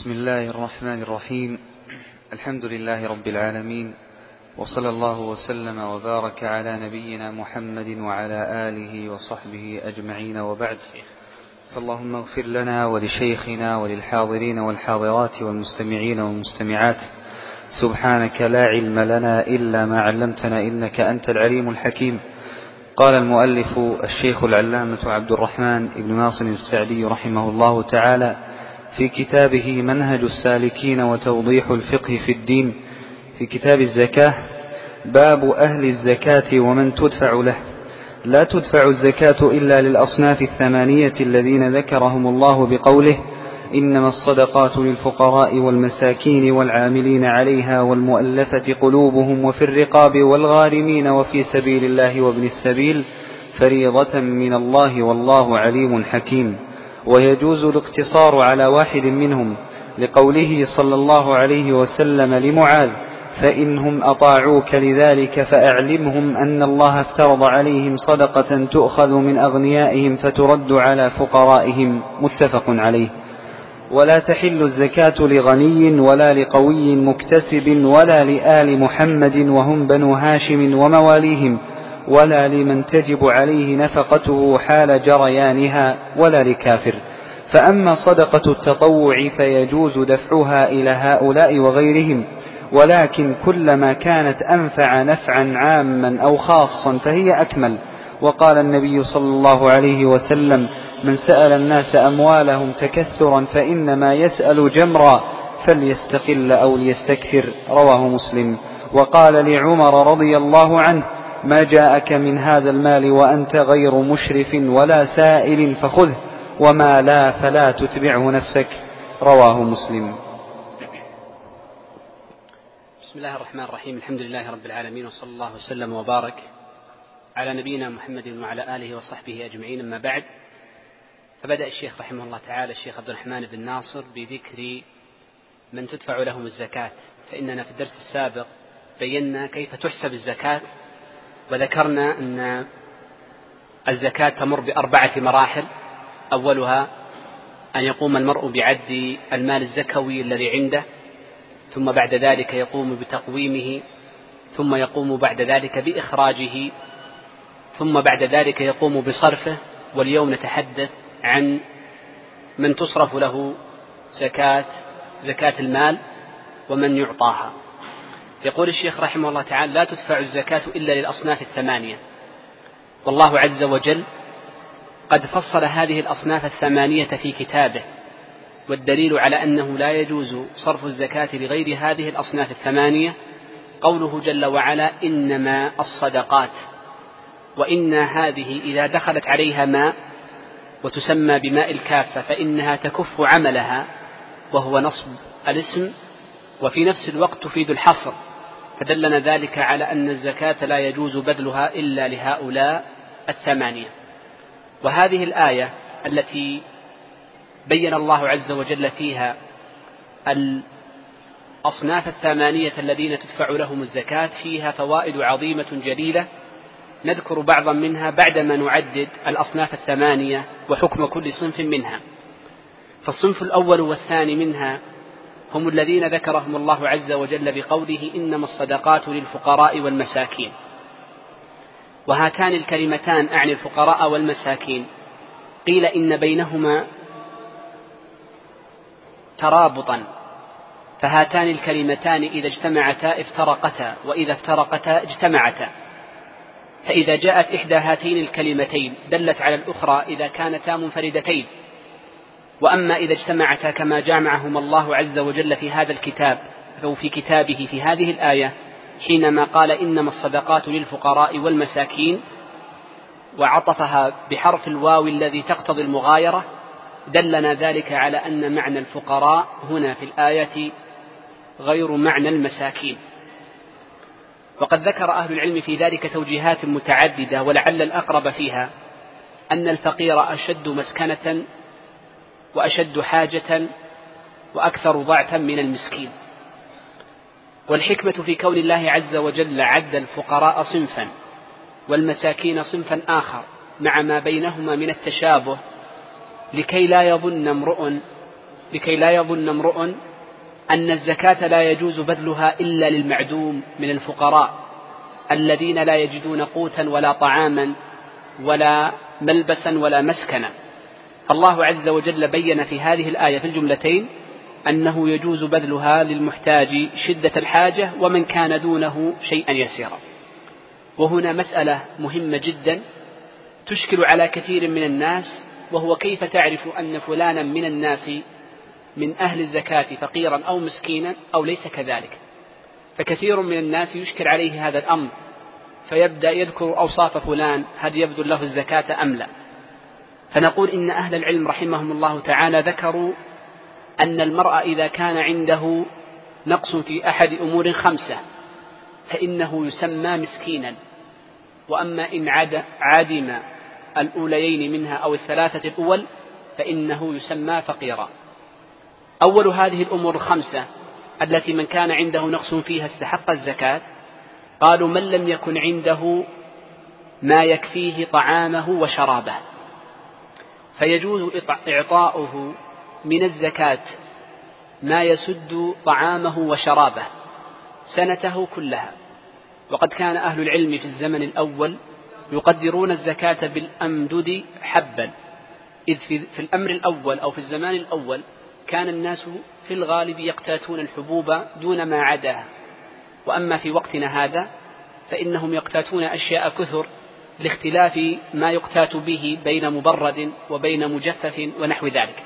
بسم الله الرحمن الرحيم. الحمد لله رب العالمين وصلى الله وسلم وبارك على نبينا محمد وعلى آله وصحبه أجمعين وبعد. فاللهم اغفر لنا ولشيخنا وللحاضرين والحاضرات والمستمعين والمستمعات. سبحانك لا علم لنا إلا ما علمتنا إنك أنت العليم الحكيم. قال المؤلف الشيخ العلامة عبد الرحمن بن ناصر السعدي رحمه الله تعالى في كتابه منهج السالكين وتوضيح الفقه في الدين في كتاب الزكاة باب أهل الزكاة ومن تدفع له. لا تدفع الزكاة إلا للأصناف الثمانية الذين ذكرهم الله بقوله إنما الصدقات للفقراء والمساكين والعاملين عليها والمؤلفة قلوبهم وفي الرقاب والغارمين وفي سبيل الله وابن السبيل فريضة من الله والله عليم حكيم. ويجوز الاقتصار على واحد منهم لقوله صلى الله عليه وسلم لمعاذ فإنهم أطاعوك لذلك فأعلمهم أن الله افترض عليهم صدقة تؤخذ من أغنيائهم فترد على فقرائهم. متفق عليه. ولا تحل الزكاة لغني ولا لقوي مكتسب ولا لآل محمد وهم بنو هاشم ومواليهم. ولا لمن تجب عليه نفقته حال جريانها ولا لكافر. فأما صدقة التطوع فيجوز دفعها إلى هؤلاء وغيرهم ولكن كلما كانت أنفع نفعا عاما أو خاصا فهي أكمل. وقال النبي صلى الله عليه وسلم من سأل الناس أموالهم تكثرا فإنما يسأل جمرا فليستقل أو ليستكثر. رواه مسلم. وقال لعمر رضي الله عنه ما جاءك من هذا المال وأنت غير مشرف ولا سائل فخذه وما لا فلا تتبعه نفسك. رواه مسلم. بسم الله الرحمن الرحيم. الحمد لله رب العالمين وصلى الله وسلم وبارك على نبينا محمد وعلى آله وصحبه أجمعين. أما بعد فبدأ الشيخ رحمه الله تعالى الشيخ عبد الرحمن بن ناصر بذكر من تدفع لهم الزكاة. فإننا في الدرس السابق بينا كيف تحسب الزكاة وذكرنا أن الزكاة تمر بأربعة مراحل. أولها أن يقوم المرء بعد المال الزكوي الذي عنده ثم بعد ذلك يقوم بتقويمه ثم يقوم بعد ذلك بإخراجه ثم بعد ذلك يقوم بصرفه. واليوم نتحدث عن من تصرف له زكاة زكاة المال ومن يعطاها. يقول الشيخ رحمه الله تعالى لا تدفع الزكاة إلا للأصناف الثمانية. والله عز وجل قد فصل هذه الأصناف الثمانية في كتابه والدليل على أنه لا يجوز صرف الزكاة لغير هذه الأصناف الثمانية قوله جل وعلا إنما الصدقات. وإن هذه إذا دخلت عليها ماء وتسمى بماء الكافة فإنها تكف عملها وهو نصب الاسم وفي نفس الوقت تفيد الحصر. فدلنا ذلك على أن الزكاة لا يجوز بذلها إلا لهؤلاء الثمانية. وهذه الآية التي بين الله عز وجل فيها الأصناف الثمانية الذين تدفع لهم الزكاة فيها فوائد عظيمة جليلة. نذكر بعضا منها بعدما نعدد الأصناف الثمانية وحكم كل صنف منها. فالصنف الأول والثاني منها هم الذين ذكرهم الله عز وجل بقوله إنما الصدقات للفقراء والمساكين. وهاتان الكلمتان أعني الفقراء والمساكين. قيل إن بينهما ترابطا. فهاتان الكلمتان إذا اجتمعتا افترقتا وإذا افترقتا اجتمعتا. فإذا جاءت إحدى هاتين الكلمتين دلت على الأخرى إذا كانتا منفردتين. وأما إذا اجتمعتا كما جامعهما الله عز وجل في هذا الكتاب أو في كتابه في هذه الآية حينما قال إنما الصدقات للفقراء والمساكين وعطفها بحرف الواو الذي تقتضي المغايرة دلنا ذلك على أن معنى الفقراء هنا في الآية غير معنى المساكين. وقد ذكر أهل العلم في ذلك توجيهات متعددة ولعل الأقرب فيها أن الفقير أشد مسكنة وأشد حاجة وأكثر ضعفا من المسكين. والحكمة في كون الله عز وجل عد الفقراء صنفا والمساكين صنفا آخر مع ما بينهما من التشابه لكي لا يظن امرؤ لكي لا يظن امرؤ أن الزكاة لا يجوز بذلها إلا للمعدوم من الفقراء الذين لا يجدون قوتا ولا طعاما ولا ملبسا ولا مسكنا. فالله عز وجل بين في هذه الآية في الجملتين أنه يجوز بذلها للمحتاج شدة الحاجة ومن كان دونه شيئا يسيرا. وهنا مسألة مهمة جدا تشكل على كثير من الناس وهو كيف تعرف أن فلانا من الناس من أهل الزكاة فقيرا أو مسكينا أو ليس كذلك؟ فكثير من الناس يشكل عليه هذا الأمر فيبدأ يذكر أوصاف فلان هل يبذل له الزكاة أم لا؟ فنقول إن أهل العلم رحمهم الله تعالى ذكروا أن المرأة إذا كان عنده نقص في أحد أمور خمسة فإنه يسمى مسكينا. وأما إن عد عدم الأوليين منها أو الثلاثة الأول فإنه يسمى فقيرا. أول هذه الأمور الخمسة التي من كان عنده نقص فيها استحق الزكاة قالوا من لم يكن عنده ما يكفيه طعامه وشرابه. فيجوز إعطاؤه من الزكاة ما يسد طعامه وشرابه سنته كلها. وقد كان أهل العلم في الزمن الأول يقدرون الزكاة بالأمدد حبا. إذ في, الأمر الأول أو في الزمان الأول كان الناس في الغالب يقتاتون الحبوب دون ما عداها. وأما في وقتنا هذا فإنهم يقتاتون أشياء كثر لاختلاف ما يقتات به بين مبرد وبين مجفف ونحو ذلك.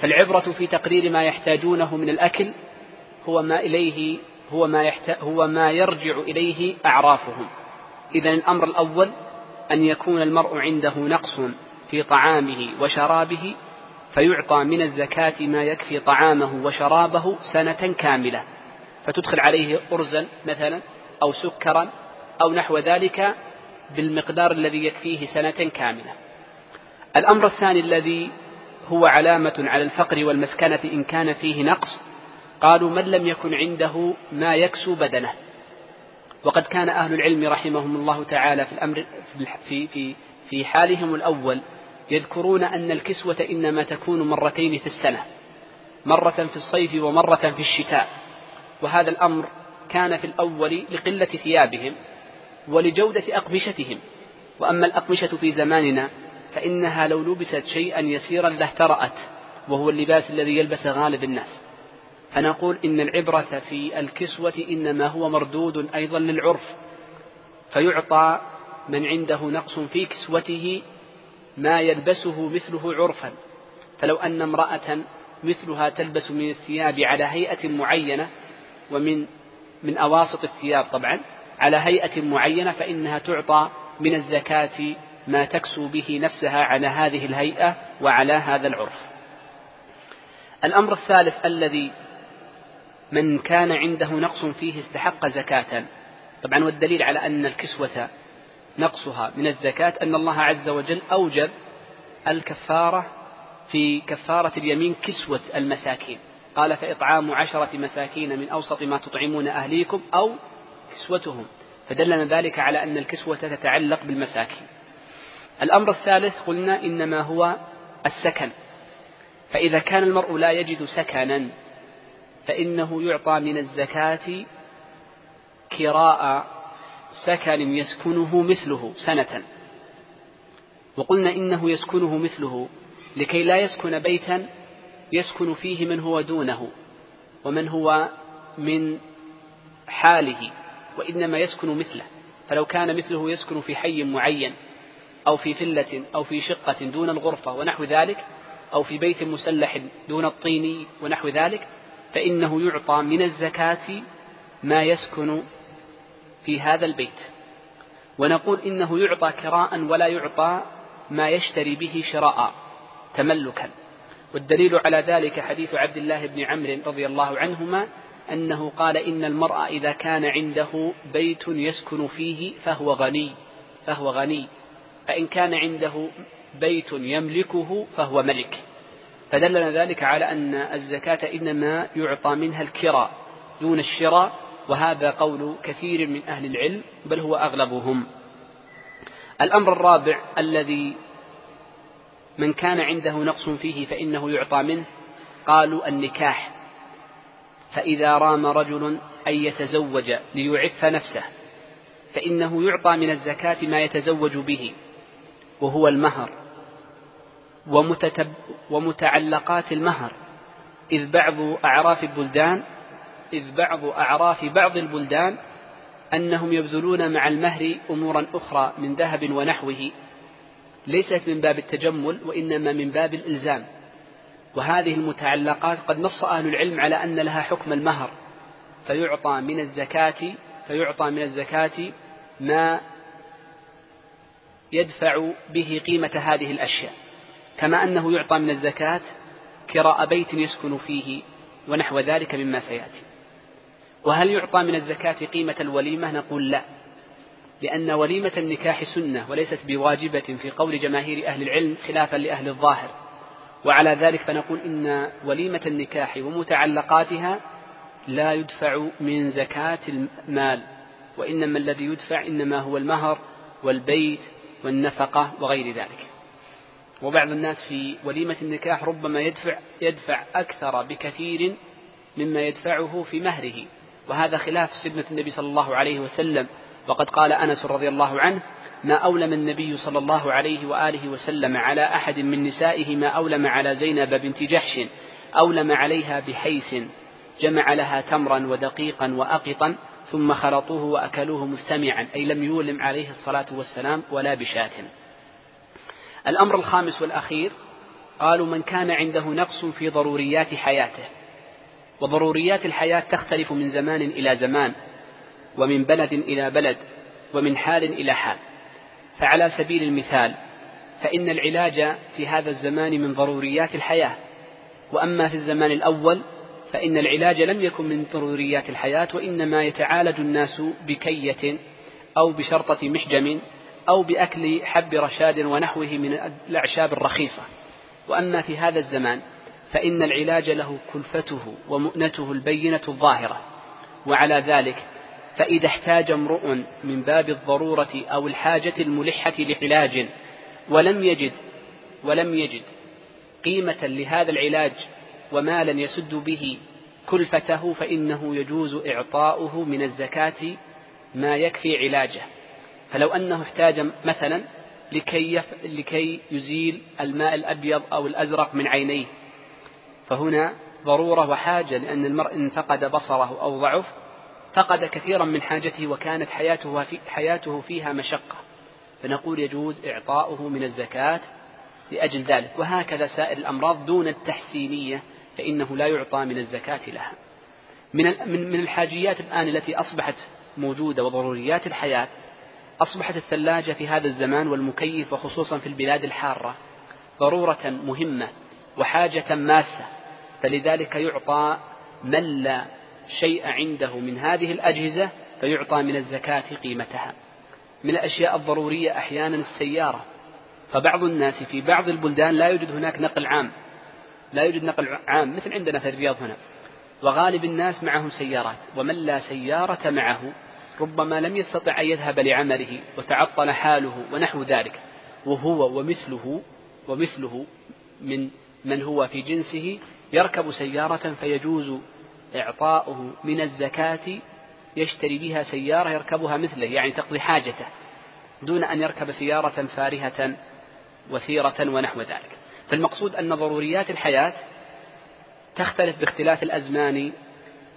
فالعبرة في تقرير ما يحتاجونه من الأكل هو ما إليه هو ما, هو ما يرجع إليه أعرافهم. إذا الأمر الأول أن يكون المرء عنده نقص في طعامه وشرابه فيعطى من الزكاة ما يكفي طعامه وشرابه سنة كاملة. فتدخل عليه أرزا مثلا أو سكرا أو نحو ذلك بالمقدار الذي يكفيه سنة كاملة. الأمر الثاني الذي هو علامة على الفقر والمسكنة إن كان فيه نقص قالوا من لم يكن عنده ما يكسو بدنه. وقد كان أهل العلم رحمهم الله تعالى في الأمر في في في حالهم الأول يذكرون أن الكسوة إنما تكون مرتين في السنة مرة في الصيف ومرة في الشتاء. وهذا الأمر كان في الأول لقلة ثيابهم ولجودة أقمشتهم. وأما الأقمشة في زماننا فإنها لو لبست شيئا يسيرا لاهترأت وهو اللباس الذي يلبس غالب الناس. فنقول إن العبرة في الكسوة إنما هو مردود أيضا للعرف. فيعطى من عنده نقص في كسوته ما يلبسه مثله عرفا. فلو أن امرأة مثلها تلبس من الثياب على هيئة معينة ومن من أواسط الثياب طبعا على هيئة معينة فإنها تعطى من الزكاة ما تكسو به نفسها على هذه الهيئة وعلى هذا العرف. الأمر الثالث الذي من كان عنده نقص فيه استحق زكاة. طبعا والدليل على أن الكسوة نقصها من الزكاة أن الله عز وجل أوجب الكفارة في كفارة اليمين كسوة المساكين. قال فإطعام عشرة مساكين من أوسط ما تطعمون أهليكم أو كسوتهم. فدلنا ذلك على أن الكسوة تتعلق بالمساكين. الأمر الثالث قلنا إنما هو السكن. فإذا كان المرء لا يجد سكنا فإنه يعطى من الزكاة كراء سكن يسكنه مثله سنة. وقلنا إنه يسكنه مثله لكي لا يسكن بيتا يسكن فيه من هو دونه ومن هو من حاله. وإنما يسكن مثله. فلو كان مثله يسكن في حي معين أو في فلة أو في شقة دون الغرفة ونحو ذلك أو في بيت مسلح دون الطين ونحو ذلك فإنه يعطى من الزكاة ما يسكن في هذا البيت. ونقول إنه يعطى كراء ولا يعطى ما يشتري به شراء تملكا. والدليل على ذلك حديث عبد الله بن عمرو رضي الله عنهما أنه قال إن المرأة إذا كان عنده بيت يسكن فيه فهو غني فهو غني. فإن كان عنده بيت يملكه فهو ملك. فدلنا ذلك على أن الزكاة إنما يعطى منها الكراء دون الشراء وهذا قول كثير من أهل العلم بل هو أغلبهم. الأمر الرابع الذي من كان عنده نقص فيه فإنه يعطى منه قالوا النكاح. فإذا رام رجل أن يتزوج ليعف نفسه فإنه يعطى من الزكاة ما يتزوج به وهو المهر. ومتتب ومتعلقات المهر. إذ بعض أعراف البلدان إذ بعض أعراف بعض البلدان أنهم يبذلون مع المهر أمورا أخرى من ذهب ونحوه ليست من باب التجمل وإنما من باب الإلزام. وهذه المتعلقات قد نص أهل العلم على أن لها حكم المهر فيعطى من الزكاة فيعطى من الزكاة ما يدفع به قيمة هذه الأشياء. كما أنه يعطى من الزكاة كراء بيت يسكن فيه ونحو ذلك مما سيأتي. وهل يعطى من الزكاة قيمة الوليمة؟ نقول لا لأن وليمة النكاح سنة وليست بواجبة في قول جماهير أهل العلم خلافا لأهل الظاهر. وعلى ذلك فنقول إن وليمة النكاح ومتعلقاتها لا يدفع من زكاة المال وإنما الذي يدفع إنما هو المهر والبيت والنفقة وغير ذلك. وبعض الناس في وليمة النكاح ربما يدفع يدفع أكثر بكثير مما يدفعه في مهره. وهذا خلاف سنة النبي صلى الله عليه وسلم. وقد قال أنس رضي الله عنه ما أولم النبي صلى الله عليه وآله وسلم على أحد من نسائه ما أولم على زينب بنت جحش أولم عليها بحيس جمع لها تمرا ودقيقا وأقطا ثم خلطوه وأكلوه مستمعا أي لم يولم عليه الصلاة والسلام ولا بشاة. الأمر الخامس والأخير قالوا من كان عنده نقص في ضروريات حياته. وضروريات الحياة تختلف من زمان إلى زمان ومن بلد إلى بلد ومن حال إلى حال. فعلى سبيل المثال فإن العلاج في هذا الزمان من ضروريات الحياة. وأما في الزمان الأول فإن العلاج لم يكن من ضروريات الحياة وإنما يتعالج الناس بكية أو بشرطة محجم أو بأكل حب رشاد ونحوه من الأعشاب الرخيصة. وأما في هذا الزمان فإن العلاج له كلفته ومؤنته البينة الظاهرة. وعلى ذلك فإذا احتاج امرؤ من باب الضرورة أو الحاجة الملحة لعلاج ولم يجد ولم يجد قيمة لهذا العلاج ومالا يسد به كلفته فإنه يجوز إعطاؤه من الزكاة ما يكفي علاجه. فلو أنه احتاج مثلا لكي, يف... لكي يزيل الماء الأبيض أو الأزرق من عينيه. فهنا ضرورة وحاجة لأن المرء إن فقد بصره أو ضعف فقد كثيرا من حاجته وكانت حياته, في حياته فيها مشقة. فنقول يجوز إعطاؤه من الزكاة لأجل ذلك. وهكذا سائر الأمراض دون التحسينية فإنه لا يعطى من الزكاة لها. من من الحاجيات الآن التي أصبحت موجودة وضروريات الحياة أصبحت الثلاجة في هذا الزمان والمكيف وخصوصا في البلاد الحارة ضرورة مهمة وحاجة ماسة. فلذلك يعطى من لا شيء عنده من هذه الأجهزة فيعطى من الزكاة قيمتها. من الأشياء الضرورية أحيانا السيارة. فبعض الناس في بعض البلدان لا يوجد هناك نقل عام. لا يوجد نقل عام مثل عندنا في الرياض هنا. وغالب الناس معهم سيارات. ومن لا سيارة معه ربما لم يستطع أن يذهب لعمله وتعطل حاله ونحو ذلك. وهو ومثله ومثله من من هو في جنسه يركب سيارة فيجوز إعطاؤه من الزكاة يشتري بها سيارة يركبها مثله يعني تقضي حاجته دون أن يركب سيارة فارهة وثيرة ونحو ذلك. فالمقصود أن ضروريات الحياة تختلف باختلاف الأزمان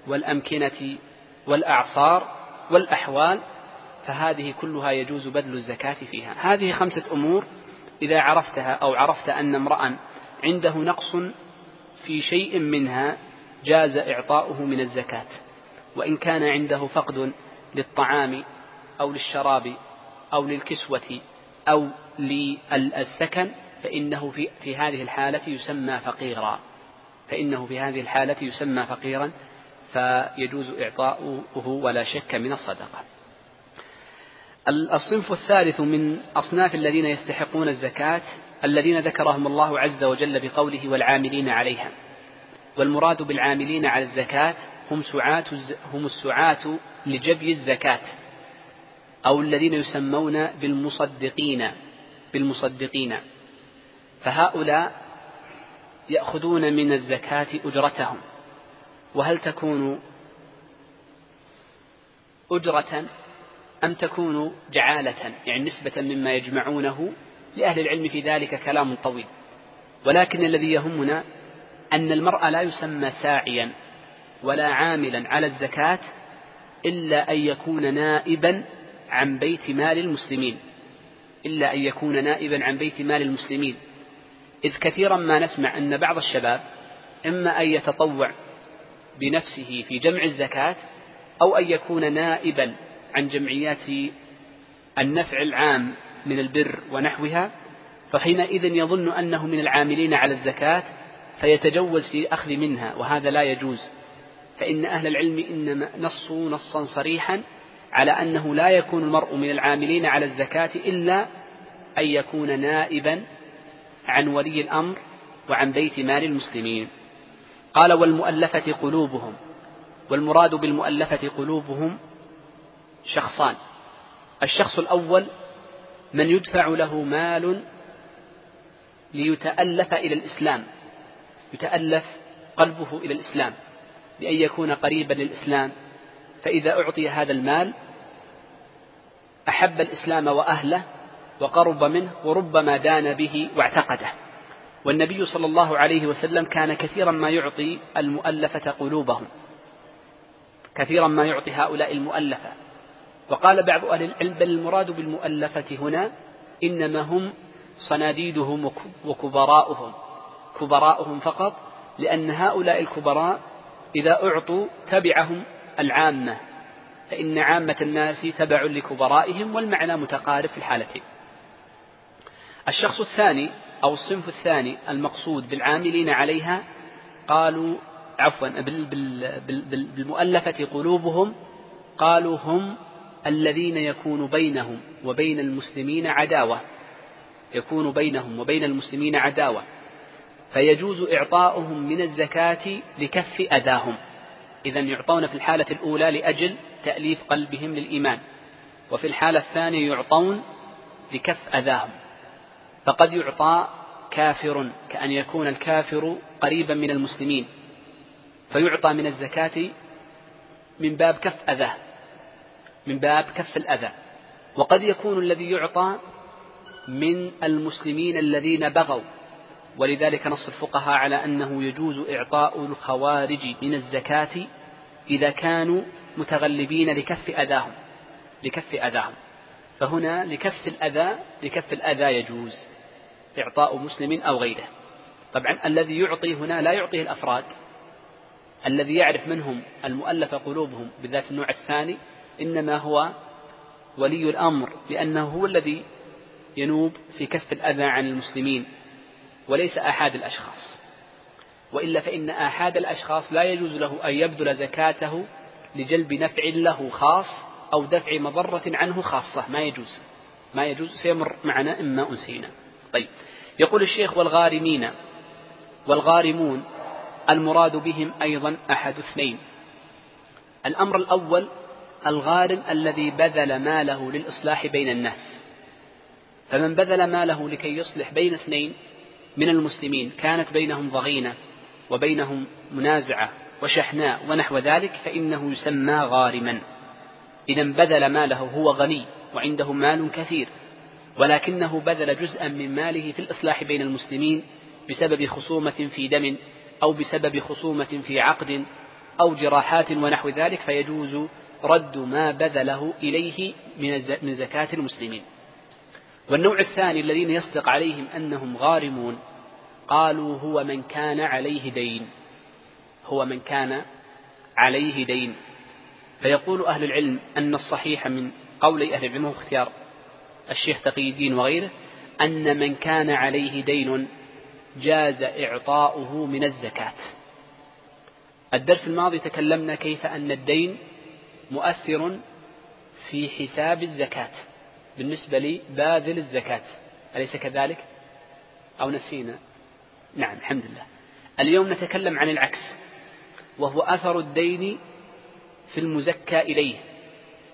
والأمكنة والأعصار والأحوال فهذه كلها يجوز بذل الزكاة فيها. هذه خمسة أمور إذا عرفتها أو عرفت أن امرأ عنده نقص في شيء منها جاز إعطاؤه من الزكاة وإن كان عنده فقد للطعام أو للشراب أو للكسوة أو للسكن فإنه في, في هذه الحالة يسمى فقيرا. فإنه في هذه الحالة يسمى فقيرا فيجوز إعطاؤه ولا شك من الصدقة. الصنف الثالث من أصناف الذين يستحقون الزكاة الذين ذكرهم الله عز وجل بقوله والعاملين عليها. والمراد بالعاملين على الزكاة هم سعاة هم السعاة لجبي الزكاة أو الذين يسمون بالمصدقين بالمصدقين. فهؤلاء يأخذون من الزكاة أجرتهم. وهل تكون أجرة أم تكون جعالة؟ يعني نسبة مما يجمعونه لأهل العلم في ذلك كلام طويل. ولكن الذي يهمنا أن المرء لا يسمى ساعيا ولا عاملا على الزكاة إلا أن يكون نائبا عن بيت مال المسلمين. إلا أن يكون نائبا عن بيت مال المسلمين. إذ كثيرا ما نسمع أن بعض الشباب إما أن يتطوع بنفسه في جمع الزكاة أو أن يكون نائبا عن جمعيات النفع العام من البر ونحوها فحينئذ يظن أنه من العاملين على الزكاة فيتجوز في أخذ منها وهذا لا يجوز. فإن أهل العلم إنما نصوا نصا صريحا على أنه لا يكون المرء من العاملين على الزكاة إلا أن يكون نائبا عن ولي الأمر وعن بيت مال المسلمين. قال والمؤلفة قلوبهم. والمراد بالمؤلفة قلوبهم شخصان. الشخص الأول من يدفع له مال ليتألف إلى الإسلام. يتألف قلبه إلى الإسلام بأن يكون قريبا للإسلام. فإذا أعطي هذا المال أحب الإسلام وأهله وقرب منه وربما دان به واعتقده. والنبي صلى الله عليه وسلم كان كثيرا ما يعطي المؤلفة قلوبهم. كثيرا ما يعطي هؤلاء المؤلفة. وقال بعض أهل العلم بل المراد بالمؤلفة هنا إنما هم صناديدهم وكبراؤهم. كبراؤهم فقط لأن هؤلاء الكبراء إذا أعطوا تبعهم العامة فإن عامة الناس تبع لكبرائهم والمعنى متقارب في الحالتين. الشخص الثاني أو الصنف الثاني المقصود بالعاملين عليها قالوا عفوا بالمؤلفة قلوبهم قالوا هم الذين يكون بينهم وبين المسلمين عداوة يكون بينهم وبين المسلمين عداوة. فيجوز إعطاؤهم من الزكاة لكف أذاهم. إذا يعطون في الحالة الأولى لأجل تأليف قلبهم للإيمان وفي الحالة الثانية يعطون لكف أذاهم. فقد يعطى كافر كأن يكون الكافر قريبا من المسلمين فيعطى من الزكاة من باب كف أذاه من باب كف الأذى. وقد يكون الذي يعطى من المسلمين الذين بغوا ولذلك نص الفقهاء على أنه يجوز إعطاء الخوارج من الزكاة إذا كانوا متغلبين لكف أذاهم لكف أذاهم. فهنا لكف الأذى لكف الأذى يجوز إعطاء مسلم أو غيره. طبعا الذي يعطي هنا لا يعطيه الأفراد. الذي يعرف منهم المؤلف قلوبهم بالذات النوع الثاني. إنما هو ولي الأمر لأنه هو الذي ينوب في كف الأذى عن المسلمين. وليس آحاد الأشخاص. وإلا فإن آحاد الأشخاص لا يجوز له أن يبذل زكاته لجلب نفع له خاص أو دفع مضرة عنه خاصة. ما يجوز. ما يجوز. سيمر معنا إما أنسينا. طيب. يقول الشيخ والغارمين والغارمون المراد بهم أيضا أحد اثنين. الأمر الأول الغارم الذي بذل ماله للإصلاح بين الناس. فمن بذل ماله لكي يصلح بين اثنين من المسلمين كانت بينهم ضغينة وبينهم منازعة وشحناء ونحو ذلك فإنه يسمى غارما. إذا بذل ماله هو غني وعنده مال كثير ولكنه بذل جزءا من ماله في الإصلاح بين المسلمين بسبب خصومة في دم أو بسبب خصومة في عقد أو جراحات ونحو ذلك فيجوز رد ما بذله إليه من زكاة المسلمين. والنوع الثاني الذين يصدق عليهم أنهم غارمون قالوا هو من كان عليه دين. هو من كان عليه دين. فيقول أهل العلم أن الصحيح من قول أهل العلم اختيار الشيخ تقي الدين وغيره أن من كان عليه دين جاز إعطاؤه من الزكاة. الدرس الماضي تكلمنا كيف أن الدين مؤثر في حساب الزكاة. بالنسبة لباذل الزكاة. أليس كذلك؟ أو نسينا؟ نعم الحمد لله. اليوم نتكلم عن العكس وهو أثر الدين في المزكى إليه.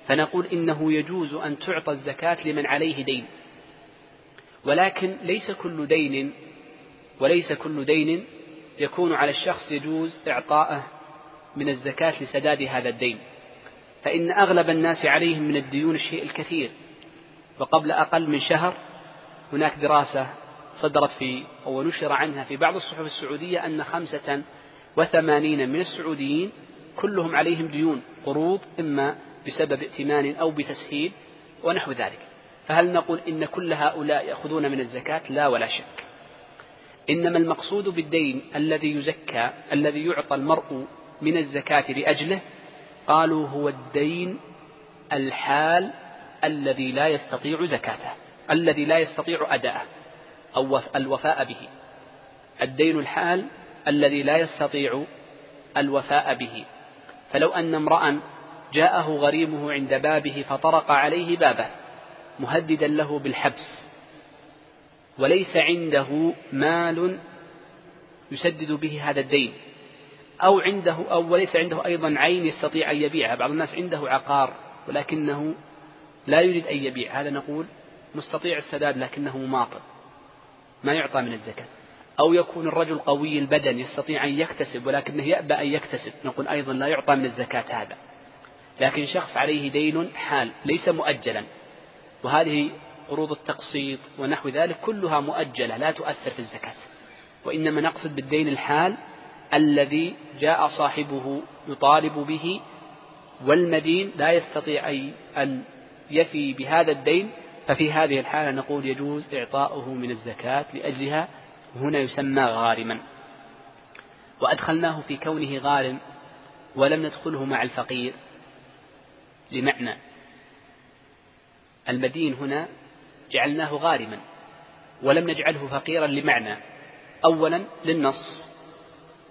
فنقول إنه يجوز أن تعطى الزكاة لمن عليه دين. ولكن ليس كل دين وليس كل دين يكون على الشخص يجوز إعطاءه من الزكاة لسداد هذا الدين. فإن أغلب الناس عليهم من الديون الشيء الكثير. وقبل أقل من شهر هناك دراسة صدرت في أو نشر عنها في بعض الصحف السعودية أن خمسة وثمانين من السعوديين كلهم عليهم ديون قروض إما بسبب ائتمان أو بتسهيل ونحو ذلك. فهل نقول إن كل هؤلاء يأخذون من الزكاة؟ لا ولا شك. إنما المقصود بالدين الذي يزكى الذي يعطى المرء من الزكاة لأجله قالوا هو الدين الحال الذي لا يستطيع زكاته الذي لا يستطيع أداءه أو الوفاء به. الدين الحال الذي لا يستطيع الوفاء به. فلو أن امرأ جاءه غريمه عند بابه فطرق عليه بابه مهددا له بالحبس. وليس عنده مال يسدد به هذا الدين. أو عنده أو وليس عنده أيضا عين يستطيع أن يبيعها. بعض الناس عنده عقار ولكنه لا يريد أن يبيع. هذا نقول مستطيع السداد لكنه مماطل ما يعطى من الزكاة. أو يكون الرجل قوي البدن يستطيع أن يكتسب ولكنه يأبى أن يكتسب نقول أيضا لا يعطى من الزكاة هذا. لكن شخص عليه دين حال ليس مؤجلا وهذه قروض التقسيط ونحو ذلك كلها مؤجلة لا تؤثر في الزكاة. وإنما نقصد بالدين الحال الذي جاء صاحبه يطالب به والمدين لا يستطيع أن يفي بهذا الدين ففي هذه الحالة نقول يجوز إعطاؤه من الزكاة لأجلها هنا يسمى غارما. وأدخلناه في كونه غارم ولم ندخله مع الفقير. لمعنى المدين هنا جعلناه غارما ولم نجعله فقيرا لمعنى أولا للنص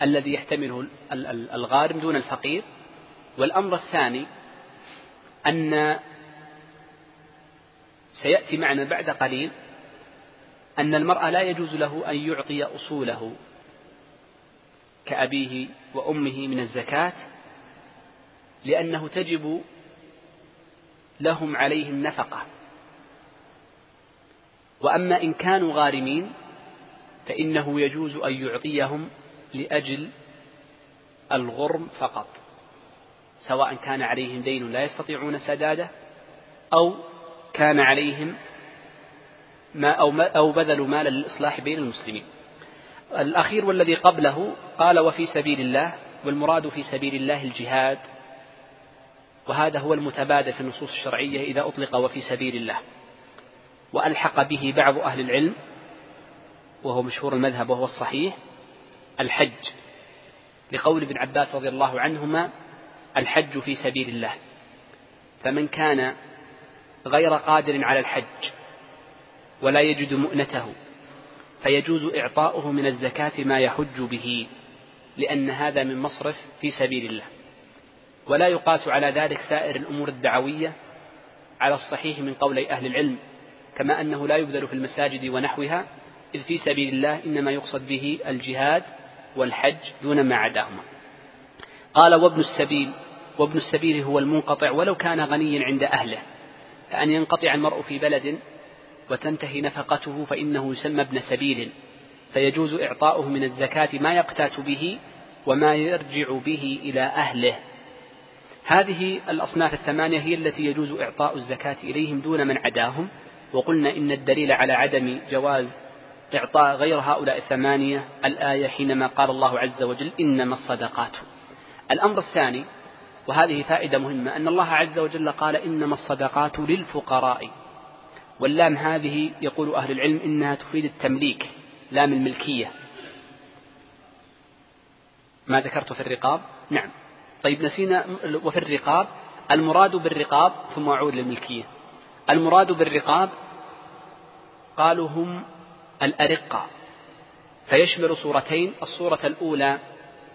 الذي يحتمله الغارم دون الفقير. والأمر الثاني أن سيأتي معنا بعد قليل أن المرأة لا يجوز له أن يعطي أصوله كأبيه وأمه من الزكاة لأنه تجب لهم عليه النفقة. وأما إن كانوا غارمين فإنه يجوز أن يعطيهم لأجل الغرم فقط سواء كان عليهم دين لا يستطيعون سداده أو كان عليهم ما أو, ما أو بذلوا مالا للإصلاح بين المسلمين. الأخير والذي قبله قال وفي سبيل الله والمراد في سبيل الله الجهاد وهذا هو المتبادل في النصوص الشرعية إذا أطلق وفي سبيل الله وألحق به بعض أهل العلم وهو مشهور المذهب وهو الصحيح الحج. لقول ابن عباس رضي الله عنهما الحج في سبيل الله فمن كان غير قادر على الحج ولا يجد مؤنته فيجوز إعطاؤه من الزكاة ما يحج به لأن هذا من مصرف في سبيل الله. ولا يقاس على ذلك سائر الأمور الدعوية على الصحيح من قولي أهل العلم كما أنه لا يبذل في المساجد ونحوها إذ في سبيل الله إنما يقصد به الجهاد والحج دون ما عداهما. قال وابن السبيل وابن السبيل هو المنقطع ولو كان غنيا عند أهله. فأن ينقطع المرء في بلد وتنتهي نفقته فإنه يسمى ابن سبيل فيجوز إعطاؤه من الزكاة ما يقتات به وما يرجع به إلى أهله. هذه الأصناف الثمانية هي التي يجوز إعطاء الزكاة إليهم دون من عداهم وقلنا إن الدليل على عدم جواز إعطاء غير هؤلاء الثمانية الآية حينما قال الله عز وجل إنما الصدقات. الأمر الثاني وهذه فائدة مهمة أن الله عز وجل قال إنما الصدقات للفقراء. واللام هذه يقول أهل العلم إنها تفيد التمليك لام الملكية. ما ذكرت في الرقاب؟ نعم. طيب نسينا وفي الرقاب المراد بالرقاب ثم أعود للملكية. المراد بالرقاب قالوا هم الأرقة. فيشمل صورتين الصورة الأولى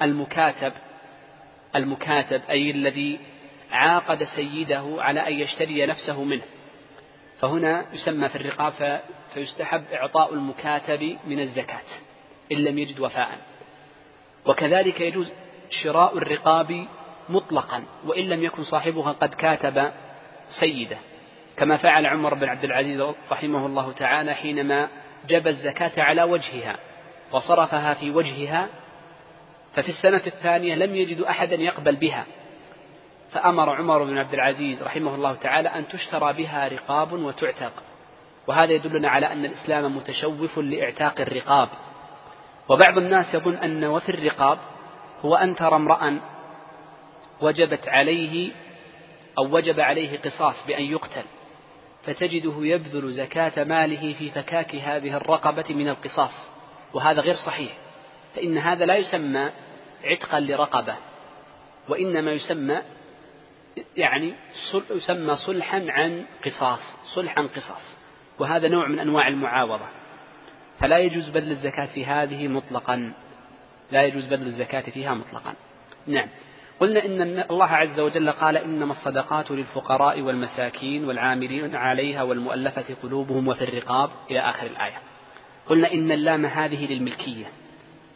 المكاتب المكاتب أي الذي عاقد سيده على أن يشتري نفسه منه. فهنا يسمى في الرقاب فيستحب إعطاء المكاتب من الزكاة إن لم يجد وفاء. وكذلك يجوز شراء الرقاب مطلقا وإن لم يكن صاحبها قد كاتب سيده. كما فعل عمر بن عبد العزيز رحمه الله تعالى حينما جب الزكاة على وجهها وصرفها في وجهها ففي السنة الثانية لم يجدوا أحدا يقبل بها. فأمر عمر بن عبد العزيز رحمه الله تعالى أن تشترى بها رقاب وتعتق. وهذا يدلنا على أن الإسلام متشوف لإعتاق الرقاب. وبعض الناس يظن أن وفي الرقاب هو أن ترى امرأ وجبت عليه أو وجب عليه قصاص بأن يقتل فتجده يبذل زكاة ماله في فكاك هذه الرقبة من القصاص. وهذا غير صحيح. فإن هذا لا يسمى عتقا لرقبة وإنما يسمى يعني يسمى صلحا عن قصاص صلح عن قصاص وهذا نوع من أنواع المعاوضة. فلا يجوز بذل الزكاة في هذه مطلقا لا يجوز بذل الزكاة فيها مطلقا. نعم. قلنا إن الله عز وجل قال إنما الصدقات للفقراء والمساكين والعاملين عليها والمؤلفة قلوبهم وفي الرقاب إلى آخر الآية. قلنا إن اللام هذه للملكية.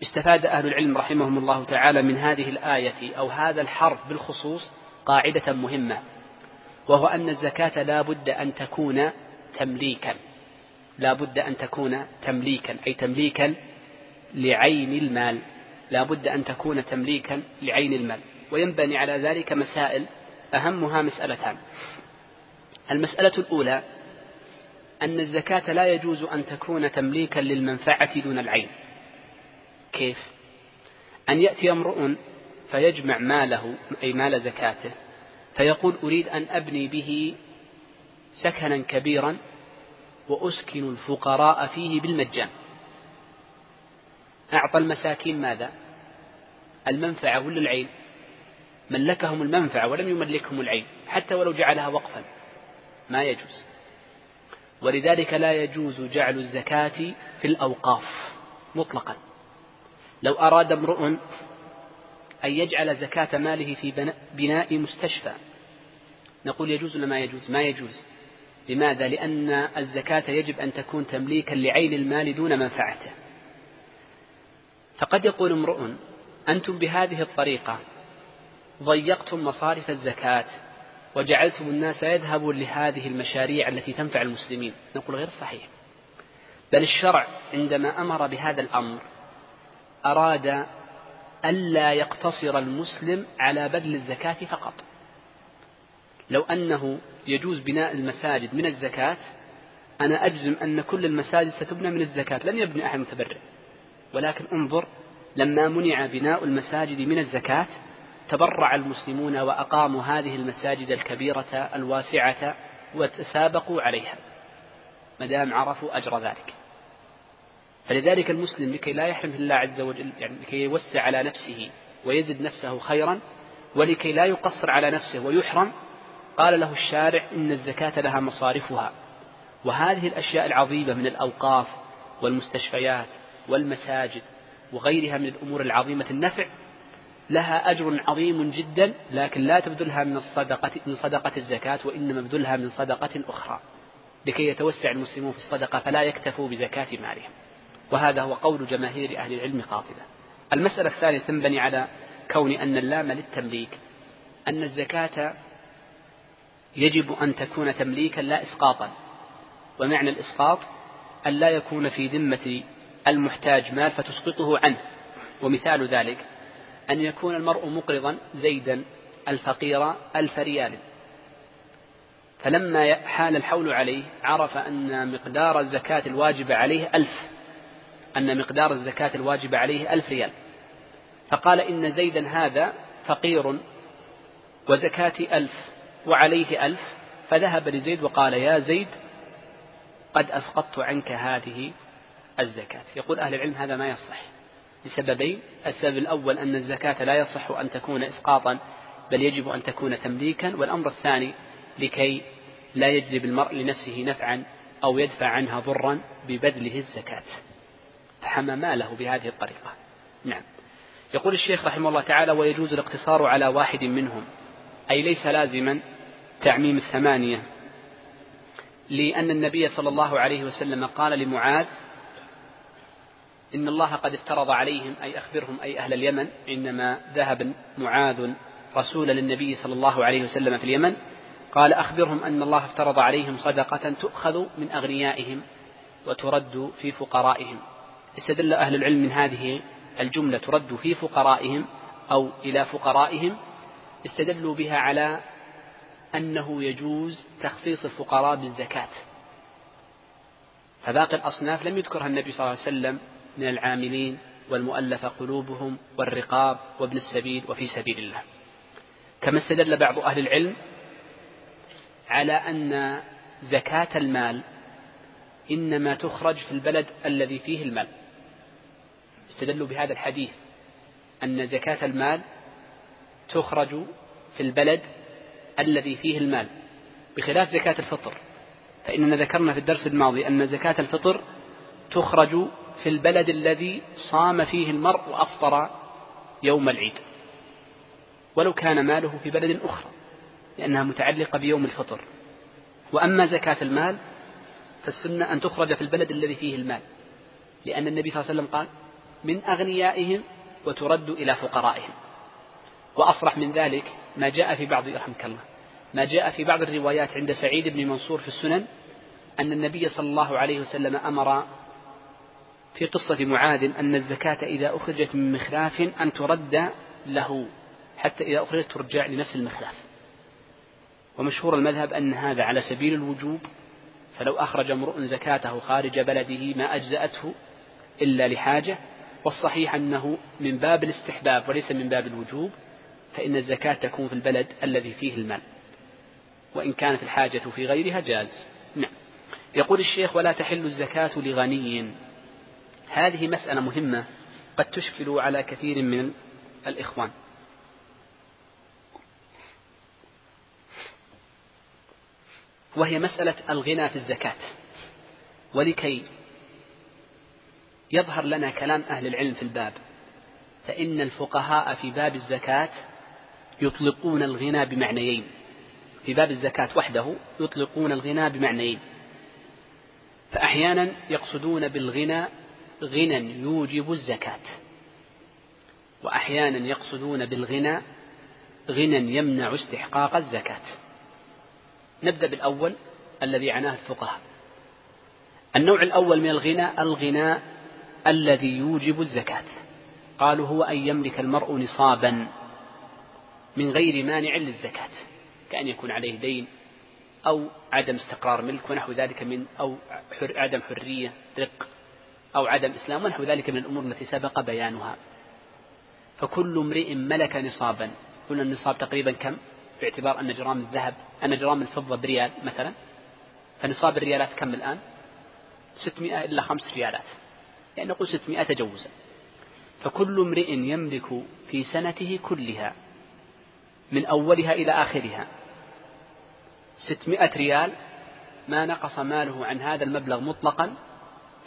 استفاد أهل العلم رحمهم الله تعالى من هذه الآية أو هذا الحرف بالخصوص قاعدة مهمة وهو أن الزكاة لا بد أن تكون تمليكا. لا بد أن تكون تمليكا أي تمليكا لعين المال. لا بد أن تكون تمليكا لعين المال. وينبني على ذلك مسائل أهمها مسألتان. المسألة الأولى أن الزكاة لا يجوز أن تكون تمليكا للمنفعة دون العين. كيف؟ أن يأتي امرؤ فيجمع ماله أي مال زكاته فيقول أريد أن أبني به سكنا كبيرا وأسكن الفقراء فيه بالمجان أعطى المساكين ماذا؟ المنفعة ولا العين؟ ملكهم المنفعة ولم يملكهم العين حتى ولو جعلها وقفا ما يجوز ولذلك لا يجوز جعل الزكاة في الأوقاف مطلقا لو أراد امرؤ أن يجعل زكاة ماله في بناء مستشفى. نقول يجوز ولا ما يجوز؟ ما يجوز. لماذا؟ لأن الزكاة يجب أن تكون تمليكا لعين المال دون منفعته فقد يقول امرؤ أنتم بهذه الطريقة ضيقتم مصارف الزكاة وجعلتم الناس يذهبوا لهذه المشاريع التي تنفع المسلمين. نقول غير صحيح. بل الشرع عندما أمر بهذا الأمر أراد ألا يقتصر المسلم على بذل الزكاة فقط. لو أنه يجوز بناء المساجد من الزكاة أنا أجزم أن كل المساجد ستبنى من الزكاة. لن يبني أحد متبرع. ولكن انظر لما منع بناء المساجد من الزكاة تبرع المسلمون وأقاموا هذه المساجد الكبيرة الواسعة وتسابقوا عليها. ما دام عرفوا أجر ذلك. فلذلك المسلم لكي لا يحرم الله عز وجل يعني لكي يوسع على نفسه ويزد نفسه خيرا ولكي لا يقصر على نفسه ويحرم قال له الشارع إن الزكاة لها مصارفها. وهذه الأشياء العظيمة من الأوقاف والمستشفيات والمساجد وغيرها من الأمور العظيمة النفع لها أجر عظيم جدا لكن لا تبذلها من الصدقة من صدقة الزكاة وإنما ابذلها من صدقة أخرى. لكي يتوسع المسلمون في الصدقة فلا يكتفوا بزكاة مالهم. وهذا هو قول جماهير أهل العلم قاطبة. المسألة الثانية تنبني على كون أن اللام للتمليك أن الزكاة يجب أن تكون تمليكا لا إسقاطا ومعنى الإسقاط أن لا يكون في ذمة المحتاج مال فتسقطه عنه. ومثال ذلك أن يكون المرء مقرضا زيدا الفقير ألف ريال فلما حال الحول عليه عرف أن مقدار الزكاة الواجبة عليه ألف. أن مقدار الزكاة الواجبة عليه ألف ريال. فقال إن زيدا هذا فقير وزكاة ألف وعليه ألف فذهب لزيد وقال يا زيد قد أسقطت عنك هذه الزكاة. يقول أهل العلم هذا ما يصح لسببين. السبب الأول أن الزكاة لا يصح أن تكون إسقاطا بل يجب أن تكون تمليكا. والأمر الثاني لكي لا يجلب المرء لنفسه نفعا أو يدفع عنها ضرا ببذله الزكاة. فحمى ماله بهذه الطريقة. نعم. يقول الشيخ رحمه الله تعالى ويجوز الاقتصار على واحد منهم. أي ليس لازما تعميم الثمانية. لأن النبي صلى الله عليه وسلم قال لمعاذ إن الله قد افترض عليهم أي أخبرهم أي أهل اليمن. عندما ذهب معاذ رسولا للنبي صلى الله عليه وسلم في اليمن. قال أخبرهم أن الله افترض عليهم صدقة تؤخذ من أغنيائهم وترد في فقرائهم. استدل أهل العلم من هذه الجملة ترد في فقرائهم أو إلى فقرائهم استدلوا بها على أنه يجوز تخصيص الفقراء بالزكاة. فباقي الأصناف لم يذكرها النبي صلى الله عليه وسلم من العاملين والمؤلف قلوبهم والرقاب وابن السبيل وفي سبيل الله. كما استدل بعض أهل العلم على أن زكاة المال إنما تخرج في البلد الذي فيه المال. استدلوا بهذا الحديث أن زكاة المال تخرج في البلد الذي فيه المال. بخلاف زكاة الفطر فإننا ذكرنا في الدرس الماضي أن زكاة الفطر تخرج في البلد الذي صام فيه المرء وأفطر يوم العيد. ولو كان ماله في بلد أخرى لأنها متعلقة بيوم الفطر. وأما زكاة المال فالسنة أن تخرج في البلد الذي فيه المال. لأن النبي صلى الله عليه وسلم قال من أغنيائهم وترد إلى فقرائهم. وأصرح من ذلك ما جاء في بعض رحمك الله ما جاء في بعض الروايات عند سعيد بن منصور في السنن أن النبي صلى الله عليه وسلم أمر في قصة معاذ أن الزكاة إذا أخرجت من مخلاف أن ترد له حتى إذا أخرجت ترجع لنفس المخلاف. ومشهور المذهب أن هذا على سبيل الوجوب فلو أخرج امرؤ زكاته خارج بلده ما أجزأته إلا لحاجة والصحيح أنه من باب الاستحباب وليس من باب الوجوب فإن الزكاة تكون في البلد الذي فيه المال. وإن كانت الحاجة في غيرها جاز. نعم. يقول الشيخ ولا تحل الزكاة لغني. هذه مسألة مهمة قد تشكل على كثير من الإخوان. وهي مسألة الغنى في الزكاة. ولكي يظهر لنا كلام أهل العلم في الباب. فإن الفقهاء في باب الزكاة يطلقون الغنى بمعنيين. في باب الزكاة وحده يطلقون الغنى بمعنيين. فأحيانا يقصدون بالغنى غنى يوجب الزكاة. وأحيانا يقصدون بالغنى غنى يمنع استحقاق الزكاة. نبدأ بالأول الذي عناه الفقهاء. النوع الأول من الغنى الغنى الذي يوجب الزكاة. قالوا هو أن يملك المرء نصابا من غير مانع للزكاة كأن يكون عليه دين أو عدم استقرار ملك ونحو ذلك من أو حر عدم حرية رق أو عدم إسلام ونحو ذلك من الأمور التي سبق بيانها. فكل امرئ ملك نصابا. قلنا النصاب تقريبا كم؟ باعتبار أن جرام الذهب أن جرام الفضة بريال مثلا. فنصاب الريالات كم الآن؟ 600 إلا خمس ريالات. يعني نقول 600 تجوزا. فكل امرئ يملك في سنته كلها من أولها إلى آخرها ستمائة ريال ما نقص ماله عن هذا المبلغ مطلقا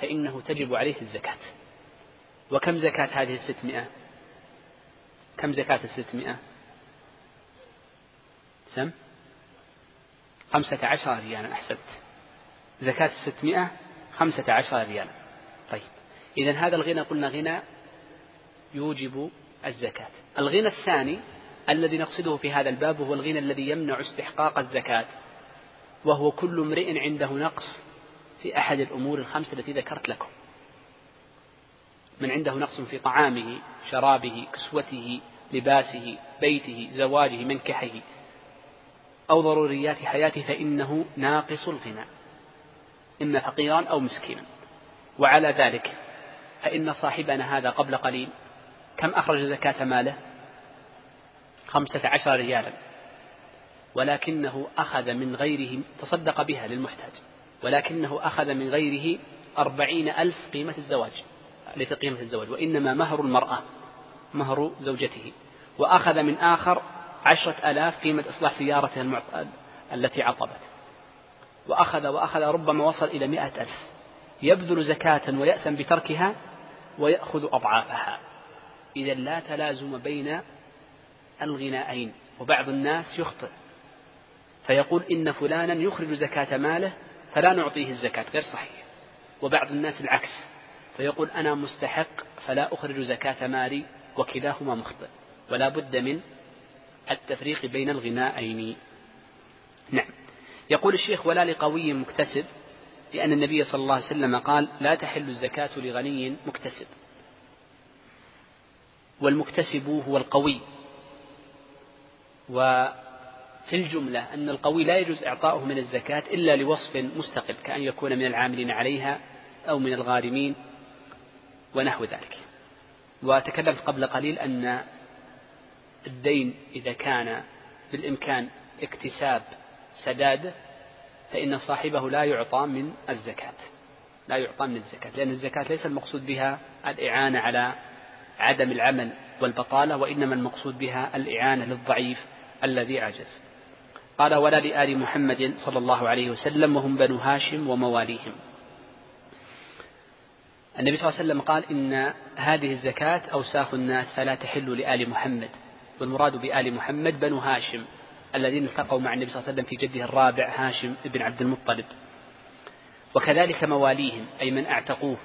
فإنه تجب عليه الزكاة. وكم زكاة هذه الستمائة؟ كم زكاة الستمائة؟ سم؟ خمسة عشر ريالا أحسنت زكاة الستمائة خمسة عشر ريالا. طيب. إذا هذا الغنى قلنا غنى يوجب الزكاة. الغنى الثاني الذي نقصده في هذا الباب هو الغنى الذي يمنع استحقاق الزكاة وهو كل امرئ عنده نقص في أحد الأمور الخمسة التي ذكرت لكم. من عنده نقص في طعامه شرابه كسوته لباسه بيته زواجه منكحه أو ضروريات حياته فإنه ناقص الغنى إما فقيرا أو مسكينا. وعلى ذلك فإن صاحبنا هذا قبل قليل. كم أخرج زكاة ماله؟ خمسة عشر ريالا. ولكنه أخذ من غيره تصدق بها للمحتاج. ولكنه أخذ من غيره أربعين ألف قيمة الزواج. ليس قيمة الزواج وإنما مهر المرأة مهر زوجته. وأخذ من آخر عشرة آلاف قيمة إصلاح سيارته. التي عطبت. وأخذ وأخذ ربما وصل إلى مئة ألف. يبذل زكاة ويأثم بتركها ويأخذ أضعافها. إذا لا تلازم بين الغنائين وبعض الناس يخطئ. فيقول إن فلانا يخرج زكاة ماله فلا نعطيه الزكاة غير صحيح. وبعض الناس العكس فيقول أنا مستحق فلا أخرج زكاة مالي وكلاهما مخطئ. ولا بد من التفريق بين الغنائين. نعم. يقول الشيخ ولا لقوي مكتسب لأن النبي صلى الله عليه وسلم قال لا تحل الزكاة لغني مكتسب. والمكتسب هو القوي. وفي الجملة أن القوي لا يجوز إعطاؤه من الزكاة إلا لوصف مستقل كأن يكون من العاملين عليها أو من الغارمين ونحو ذلك. وتكلمت قبل قليل أن الدين إذا كان بالإمكان اكتساب سداده فإن صاحبه لا يعطى من الزكاة لا يعطى من الزكاة لأن الزكاة ليس المقصود بها الإعانة على عدم العمل والبطالة وإنما المقصود بها الإعانة للضعيف الذي عجز. قال ولا لآل محمد صلى الله عليه وسلم وهم بنو هاشم ومواليهم. النبي صلى الله عليه وسلم قال إن هذه الزكاة أوساخ الناس فلا تحل لآل محمد. والمراد بآل محمد بنو هاشم. الذين التقوا مع النبي صلى الله عليه وسلم في جده الرابع هاشم بن عبد المطلب. وكذلك مواليهم أي من أعتقوه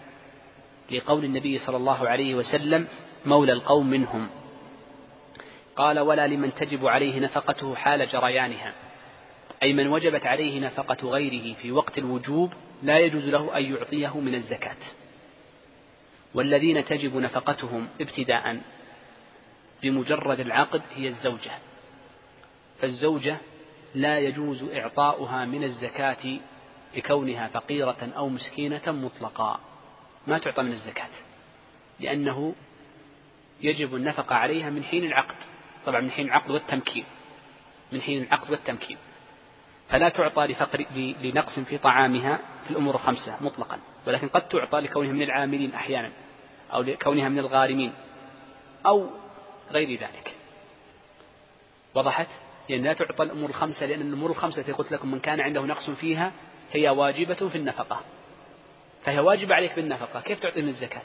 لقول النبي صلى الله عليه وسلم مولى القوم منهم. قال ولا لمن تجب عليه نفقته حال جريانها. أي من وجبت عليه نفقة غيره في وقت الوجوب لا يجوز له أن يعطيه من الزكاة. والذين تجب نفقتهم ابتداء بمجرد العقد هي الزوجة. فالزوجة لا يجوز إعطاؤها من الزكاة لكونها فقيرة أو مسكينة مطلقا. ما تعطى من الزكاة لأنه يجب النفقة عليها من حين العقد. طبعا من حين العقد والتمكين من حين العقد والتمكين. فلا تعطى لفقر لنقص في طعامها في الأمور الخمسة مطلقا ولكن قد تعطى لكونها من العاملين أحيانا أو لكونها من الغارمين أو غير ذلك. وضحت؟ يعني لا تعطى الأمور الخمسة لأن الأمور الخمسة التي قلت لكم من كان عنده نقص فيها هي واجبة في النفقة. فهي واجبة عليك بالنفقة. كيف تعطي من الزكاة؟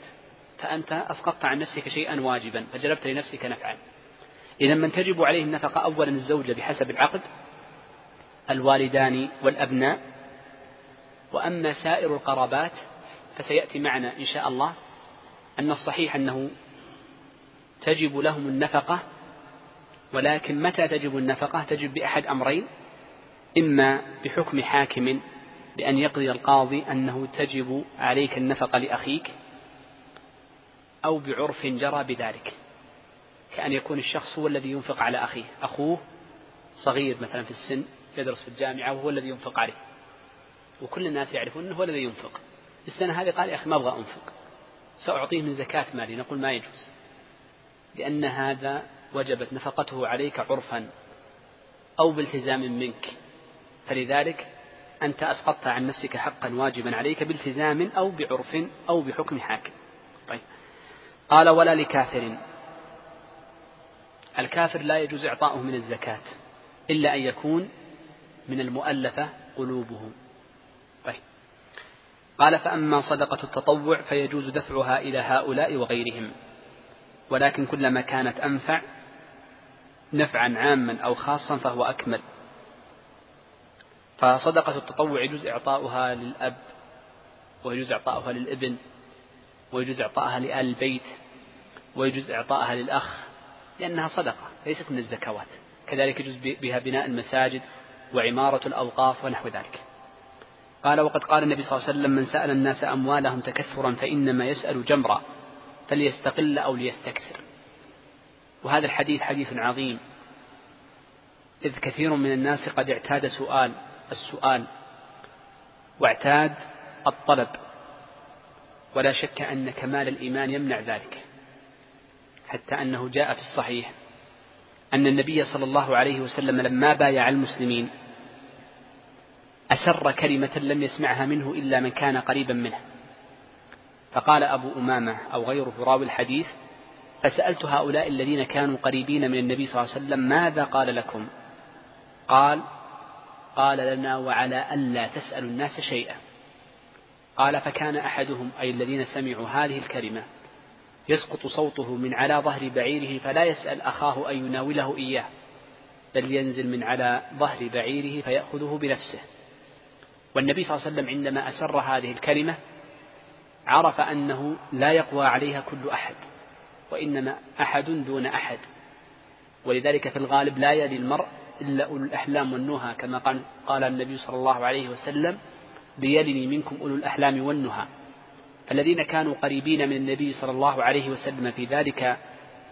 فأنت أسقطت عن نفسك شيئا واجبا فجلبت لنفسك نفعا. إذا من تجب عليه النفقة أولا الزوجة بحسب العقد الوالدان والأبناء. وأما سائر القرابات فسيأتي معنا إن شاء الله أن الصحيح أنه تجب لهم النفقة ولكن متى تجب النفقة؟ تجب بأحد أمرين. إما بحكم حاكم بأن يقضي القاضي أنه تجب عليك النفقة لأخيك أو بعرف جرى بذلك كأن يكون الشخص هو الذي ينفق على أخيه. أخوه صغير مثلا في السن يدرس في الجامعة وهو الذي ينفق عليه. وكل الناس يعرفون أنه هو الذي ينفق. السنة هذه قال يا أخي ما أبغى أنفق. سأعطيه من زكاة مالي. نقول ما يجوز. لأن هذا وجبت نفقته عليك عرفا أو بالتزام منك. فلذلك أنت أسقطت عن نفسك حقا واجبا عليك بالتزام أو بعرف أو بحكم حاكم. طيب. قال ولا لكافر. الكافر لا يجوز إعطاؤه من الزكاة إلا أن يكون من المؤلفة قلوبهم طيب. قال فأما صدقة التطوع فيجوز دفعها إلى هؤلاء وغيرهم. ولكن كلما كانت أنفع نفعا عاما أو خاصا فهو أكمل. فصدقة التطوع يجوز إعطاؤها للأب ويجوز إعطاؤها للابن ويجوز إعطاءها لآل البيت ويجوز إعطاءها للأخ لأنها صدقة ليست من الزكوات. كذلك يجوز بها بناء المساجد وعمارة الأوقاف ونحو ذلك. قال وقد قال النبي صلى الله عليه وسلم من سأل الناس أموالهم تكثرا فإنما يسأل جمرا فليستقل أو ليستكثر. وهذا الحديث حديث عظيم. إذ كثير من الناس قد اعتاد سؤال السؤال واعتاد الطلب. ولا شك أن كمال الإيمان يمنع ذلك حتى أنه جاء في الصحيح أن النبي صلى الله عليه وسلم لما بايع المسلمين أسر كلمة لم يسمعها منه إلا من كان قريبا منه. فقال أبو أمامة أو غيره راوي الحديث فسألت هؤلاء الذين كانوا قريبين من النبي صلى الله عليه وسلم ماذا قال لكم؟ قال قال لنا وعلى ألا تسألوا الناس شيئا. قال فكان أحدهم أي الذين سمعوا هذه الكلمة يسقط صوته من على ظهر بعيره فلا يسأل أخاه أن يناوله إياه بل ينزل من على ظهر بعيره فيأخذه بنفسه. والنبي صلى الله عليه وسلم عندما أسر هذه الكلمة عرف أنه لا يقوى عليها كل أحد. وإنما أحد دون أحد. ولذلك في الغالب لا يلي المرء إلا أولو الأحلام والنهى كما قال, النبي صلى الله عليه وسلم ليلني منكم أولو الأحلام والنهى. الذين كانوا قريبين من النبي صلى الله عليه وسلم في ذلك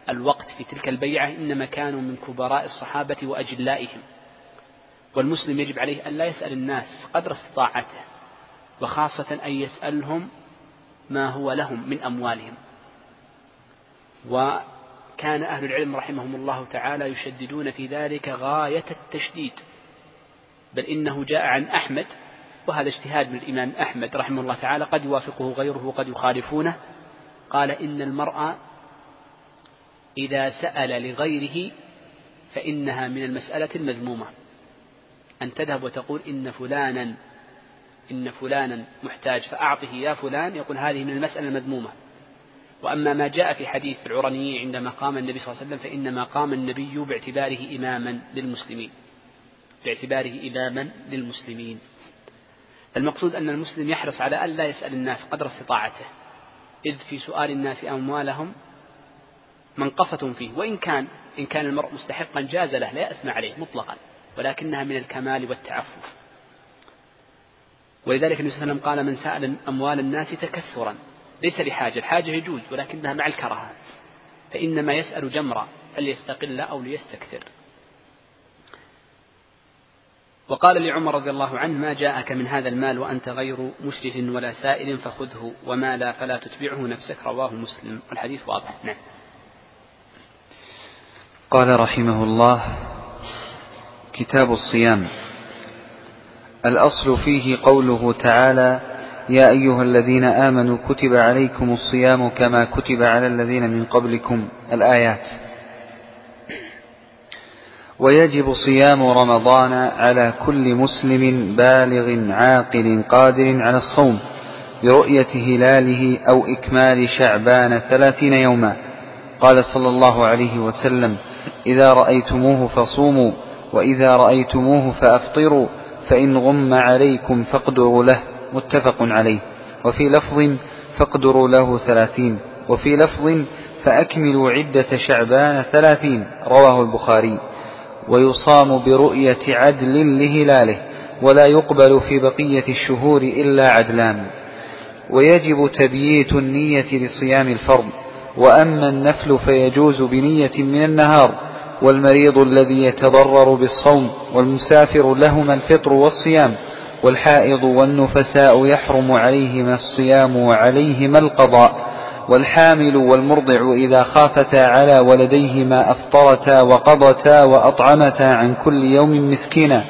الوقت في تلك البيعة إنما كانوا من كبراء الصحابة وأجلائهم. والمسلم يجب عليه أن لا يسأل الناس قدر استطاعته وخاصة أن يسألهم ما هو لهم من أموالهم. وكان أهل العلم رحمهم الله تعالى يشددون في ذلك غاية التشديد. بل إنه جاء عن أحمد وهذا اجتهاد من الإمام أحمد رحمه الله تعالى قد يوافقه غيره وقد يخالفونه. قال إن المرأة إذا سأل لغيره فإنها من المسألة المذمومة. أن تذهب وتقول إن فلانا إن فلانا محتاج فأعطه يا فلان يقول هذه من المسألة المذمومة. وأما ما جاء في حديث العرني عندما قام النبي صلى الله عليه وسلم فإنما قام النبي باعتباره إماما للمسلمين. باعتباره إماما للمسلمين. المقصود أن المسلم يحرص على أن لا يسأل الناس قدر استطاعته إذ في سؤال الناس أموالهم منقصة فيه وإن كان إن كان المرء مستحقا جاز له لا يأثم عليه مطلقا ولكنها من الكمال والتعفف. ولذلك النبي صلى الله عليه وسلم قال من سأل أموال الناس تكثرا ليس لحاجة الحاجة يجوز ولكنها مع الكراهة فإنما يسأل جمرا فليستقل أو ليستكثر. وقال لعمر رضي الله عنه ما جاءك من هذا المال وأنت غير مشرف ولا سائل فخذه وما لا فلا تتبعه نفسك. رواه مسلم والحديث واضح. نعم. قال رحمه الله كتاب الصيام. الأصل فيه قوله تعالى يا أيها الذين آمنوا كتب عليكم الصيام كما كتب على الذين من قبلكم الآيات. ويجب صيام رمضان على كل مسلم بالغ عاقل قادر على الصوم برؤية هلاله أو إكمال شعبان ثلاثين يوما. قال صلى الله عليه وسلم إذا رأيتموه فصوموا وإذا رأيتموه فأفطروا فإن غم عليكم فاقدروا له. متفق عليه. وفي لفظ فاقدروا له ثلاثين. وفي لفظ فأكملوا عدة شعبان ثلاثين. رواه البخاري. ويصام برؤية عدل لهلاله. ولا يقبل في بقية الشهور إلا عدلان. ويجب تبييت النية لصيام الفرض. وأما النفل فيجوز بنية من النهار. والمريض الذي يتضرر بالصوم والمسافر لهما الفطر والصيام. والحائض والنفساء يحرم عليهما الصيام وعليهما القضاء والحامل والمرضع إذا خافتا على ولديهما أفطرتا وقضتا وأطعمتا عن كل يوم مسكينا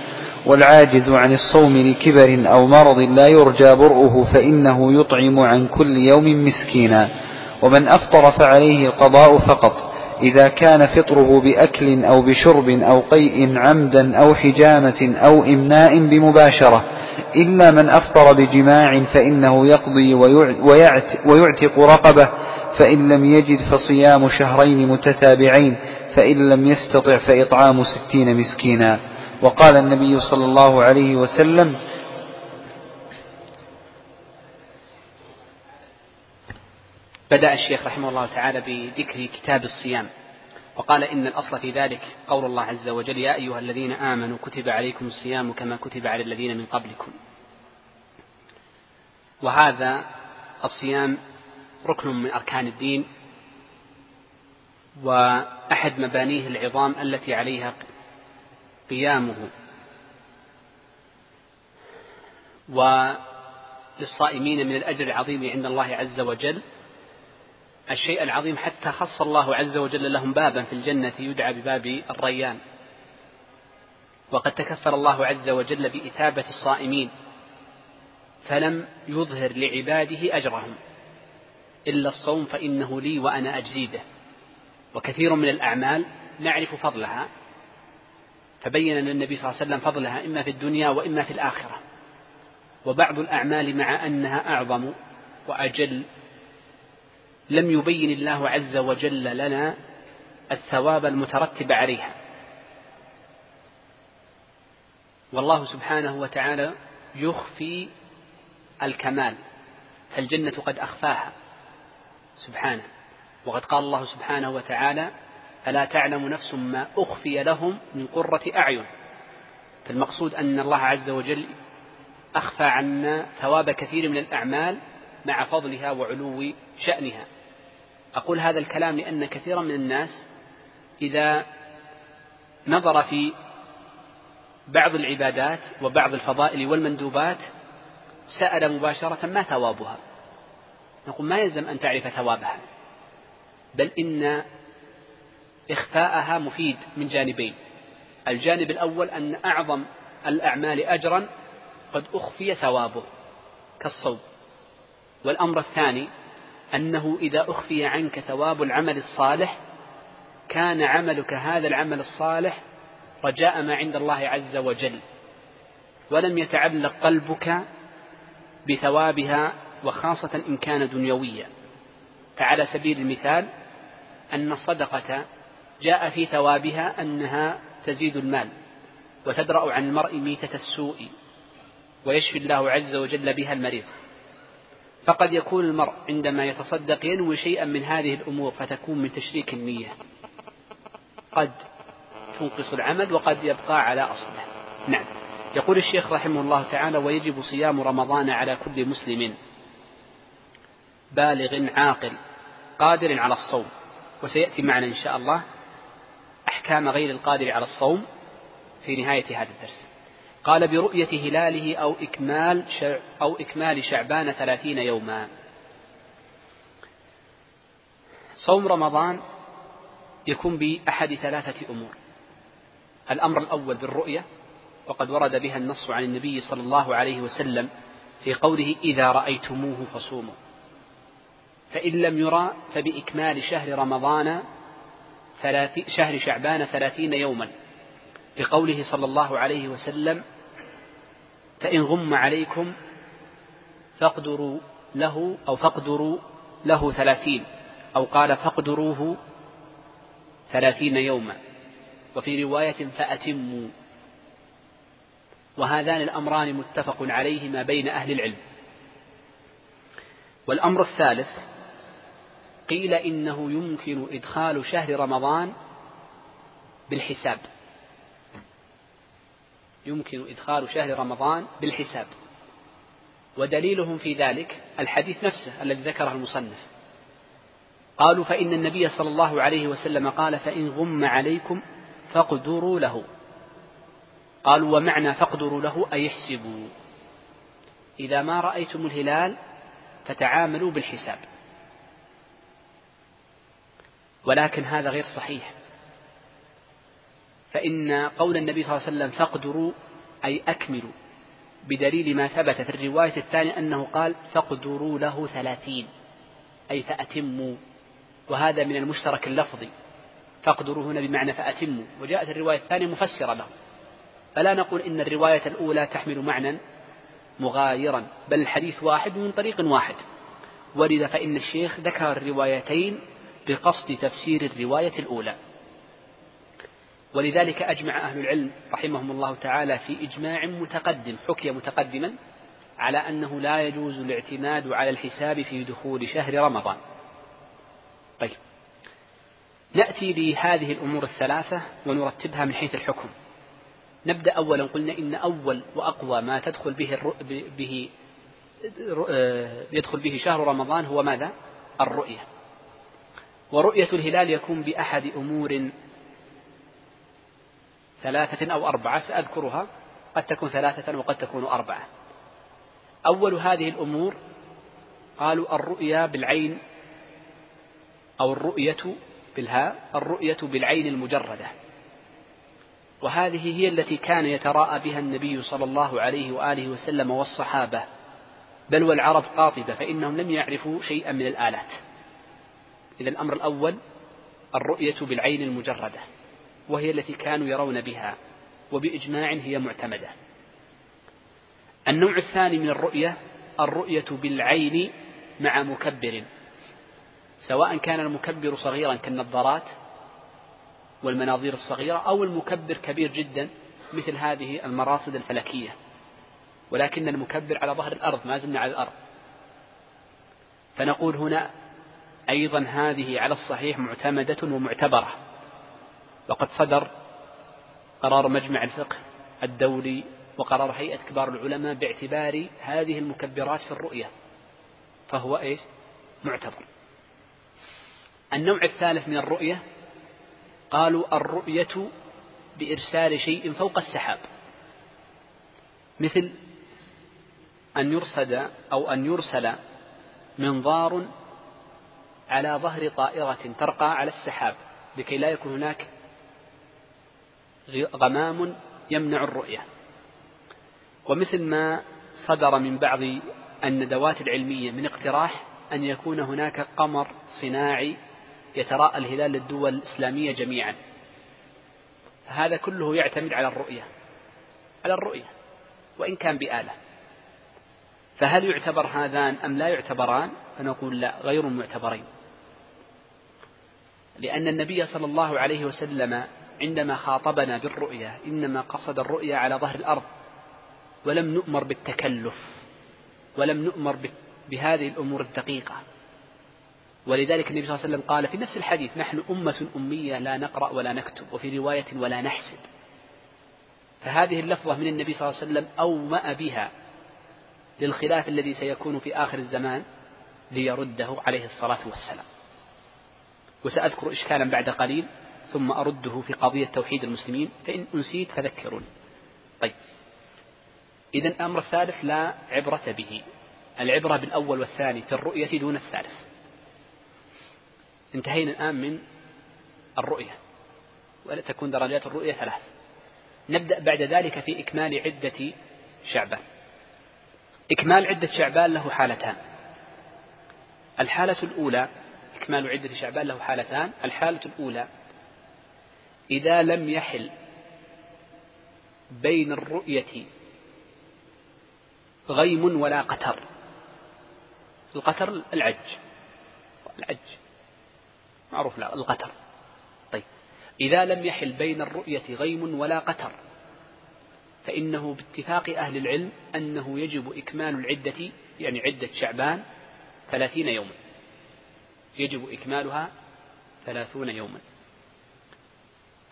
والعاجز عن الصوم لكبر أو مرض لا يرجى برؤه فإنه يطعم عن كل يوم مسكينا ومن أفطر فعليه القضاء فقط إذا كان فطره بأكل أو بشرب أو قيء عمدا أو حجامة أو إمناء بمباشرة. إلا من أفطر بجماع فإنه يقضي ويعتق رقبة فإن لم يجد فصيام شهرين متتابعين فإن لم يستطع فإطعام ستين مسكينا. وقال النبي صلى الله عليه وسلم بدأ الشيخ رحمه الله تعالى بذكر كتاب الصيام. وقال إن الأصل في ذلك قول الله عز وجل يا أيها الذين آمنوا كتب عليكم الصيام كما كتب على الذين من قبلكم. وهذا الصيام ركن من أركان الدين وأحد مبانيه العظام التي عليها قيامه. وللصائمين من الأجر العظيم عند الله عز وجل الشيء العظيم حتى خص الله عز وجل لهم بابا في الجنة يدعى بباب الريان. وقد تكفل الله عز وجل بإثابة الصائمين فلم يظهر لعباده أجرهم إلا الصوم فإنه لي وأنا أجزي به. وكثير من الأعمال نعرف فضلها فبين لنا النبي صلى الله عليه وسلم فضلها إما في الدنيا وإما في الآخرة. وبعض الأعمال مع أنها أعظم وأجل لم يبين الله عز وجل لنا الثواب المترتب عليها. والله سبحانه وتعالى يخفي الكمال فالجنة قد أخفاها سبحانه. وقد قال الله سبحانه وتعالى فلا تعلم نفس ما أخفي لهم من قرة أعين فالمقصود أن الله عز وجل أخفى عنا ثواب كثير من الأعمال مع فضلها وعلو شأنها. أقول هذا الكلام لأن كثيرا من الناس إذا نظر في بعض العبادات وبعض الفضائل والمندوبات سأل مباشرة ما ثوابها؟ نقول ما يلزم أن تعرف ثوابها بل إن إخفاءها مفيد من جانبين. الجانب الأول أن أعظم الأعمال أجرا قد أخفي ثوابه كالصوم. والأمر الثاني أنه إذا أخفي عنك ثواب العمل الصالح كان عملك هذا العمل الصالح رجاء ما عند الله عز وجل ولم يتعلق قلبك بثوابها وخاصة إن كان دنيويا. فعلى سبيل المثال أن الصدقة جاء في ثوابها أنها تزيد المال وتدرأ عن المرء ميتة السوء ويشفي الله عز وجل بها المريض. فقد يكون المرء عندما يتصدق ينوي شيئا من هذه الأمور فتكون من تشريك النية. قد تنقص العمل وقد يبقى على أصله. نعم. يقول الشيخ رحمه الله تعالى ويجب صيام رمضان على كل مسلم بالغ عاقل قادر على الصوم. وسيأتي معنا إن شاء الله أحكام غير القادر على الصوم في نهاية هذا الدرس. قال برؤية هلاله أو إكمال أو إكمال شعبان ثلاثين يوما. صوم رمضان يكون بأحد ثلاثة أمور. الأمر الأول بالرؤية وقد ورد بها النص عن النبي صلى الله عليه وسلم في قوله إذا رأيتموه فصوموا. فإن لم يرى فبإكمال شهر رمضان شهر شعبان ثلاثين يوما. لقوله صلى الله عليه وسلم فإن غم عليكم فاقدروا له أو فاقدروا له ثلاثين أو قال فاقدروه ثلاثين يوما. وفي رواية فأتموا. وهذان الأمران متفق عليهما بين أهل العلم. والأمر الثالث قيل إنه يمكن إدخال شهر رمضان بالحساب. يمكن إدخال شهر رمضان بالحساب. ودليلهم في ذلك الحديث نفسه الذي ذكره المصنف. قالوا فإن النبي صلى الله عليه وسلم قال فإن غم عليكم فاقدروا له. قالوا ومعنى فاقدروا له أي احسبوا. إذا ما رأيتم الهلال فتعاملوا بالحساب. ولكن هذا غير صحيح. فإن قول النبي صلى الله عليه وسلم فاقدروا أي أكملوا بدليل ما ثبت في الرواية الثانية أنه قال فاقدروا له ثلاثين أي فأتموا وهذا من المشترك اللفظي فاقدروا هنا بمعنى فأتموا وجاءت الرواية الثانية مفسرة له. فلا نقول إن الرواية الأولى تحمل معنى مغايرا بل الحديث واحد من طريق واحد. ولذا فإن الشيخ ذكر الروايتين بقصد تفسير الرواية الأولى. ولذلك أجمع أهل العلم رحمهم الله تعالى في إجماع متقدم حكي متقدما على أنه لا يجوز الاعتماد على الحساب في دخول شهر رمضان. طيب. نأتي بهذه الأمور الثلاثة ونرتبها من حيث الحكم. نبدأ أولا قلنا إن أول وأقوى ما تدخل به به يدخل به شهر رمضان هو ماذا؟ الرؤية. ورؤية الهلال يكون بأحد أمور ثلاثة أو أربعة سأذكرها. قد تكون ثلاثة وقد تكون أربعة. أول هذه الأمور قالوا الرؤيا بالعين أو الرؤية بالهاء الرؤية بالعين المجردة. وهذه هي التي كان يتراءى بها النبي صلى الله عليه وآله وسلم والصحابة. بل والعرب قاطبة فإنهم لم يعرفوا شيئا من الآلات. إذا الأمر الأول الرؤية بالعين المجردة. وهي التي كانوا يرون بها وبإجماع هي معتمدة. النوع الثاني من الرؤية الرؤية بالعين مع مكبر. سواء كان المكبر صغيرا كالنظارات والمناظير الصغيرة أو المكبر كبير جدا مثل هذه المراصد الفلكية. ولكن المكبر على ظهر الأرض ما زلنا على الأرض. فنقول هنا أيضا هذه على الصحيح معتمدة ومعتبرة. وقد صدر قرار مجمع الفقه الدولي وقرار هيئة كبار العلماء باعتبار هذه المكبرات في الرؤية فهو إيش؟ معتبر. النوع الثالث من الرؤية قالوا الرؤية بإرسال شيء فوق السحاب. مثل أن يرصد أو أن يرسل منظار على ظهر طائرة ترقى على السحاب لكي لا يكون هناك غمام يمنع الرؤية. ومثل ما صدر من بعض الندوات العلمية من اقتراح أن يكون هناك قمر صناعي يتراءى الهلال للدول الإسلامية جميعا. هذا كله يعتمد على الرؤية. على الرؤية. وإن كان بآلة. فهل يعتبر هذان أم لا يعتبران؟ فنقول لا غير معتبرين. لأن النبي صلى الله عليه وسلم عندما خاطبنا بالرؤيا إنما قصد الرؤيا على ظهر الأرض ولم نؤمر بالتكلف ولم نؤمر بهذه الأمور الدقيقة. ولذلك النبي صلى الله عليه وسلم قال في نفس الحديث نحن أمة أمية لا نقرأ ولا نكتب وفي رواية ولا نحسب. فهذه اللفظة من النبي صلى الله عليه وسلم أومأ بها للخلاف الذي سيكون في آخر الزمان ليرده عليه الصلاة والسلام. وسأذكر إشكالا بعد قليل. ثم أرده في قضية توحيد المسلمين فإن أنسيت فذكروني طيب. إذا الأمر الثالث لا عبرة به. العبرة بالأول والثاني في الرؤية دون الثالث. انتهينا الآن من الرؤية. ولا تكون درجات الرؤية ثلاث. نبدأ بعد ذلك في إكمال عدة شعبان. إكمال عدة شعبان له حالتان. الحالة الأولى إكمال عدة شعبان له حالتان. الحالة الأولى إذا لم يحل بين الرؤية غيم ولا قتر. القتر العج. العج. معروف القتر. طيب. إذا لم يحل بين الرؤية غيم ولا قتر فإنه باتفاق أهل العلم أنه يجب إكمال العدة يعني عدة شعبان ثلاثين يوما. يجب إكمالها ثلاثون يوما.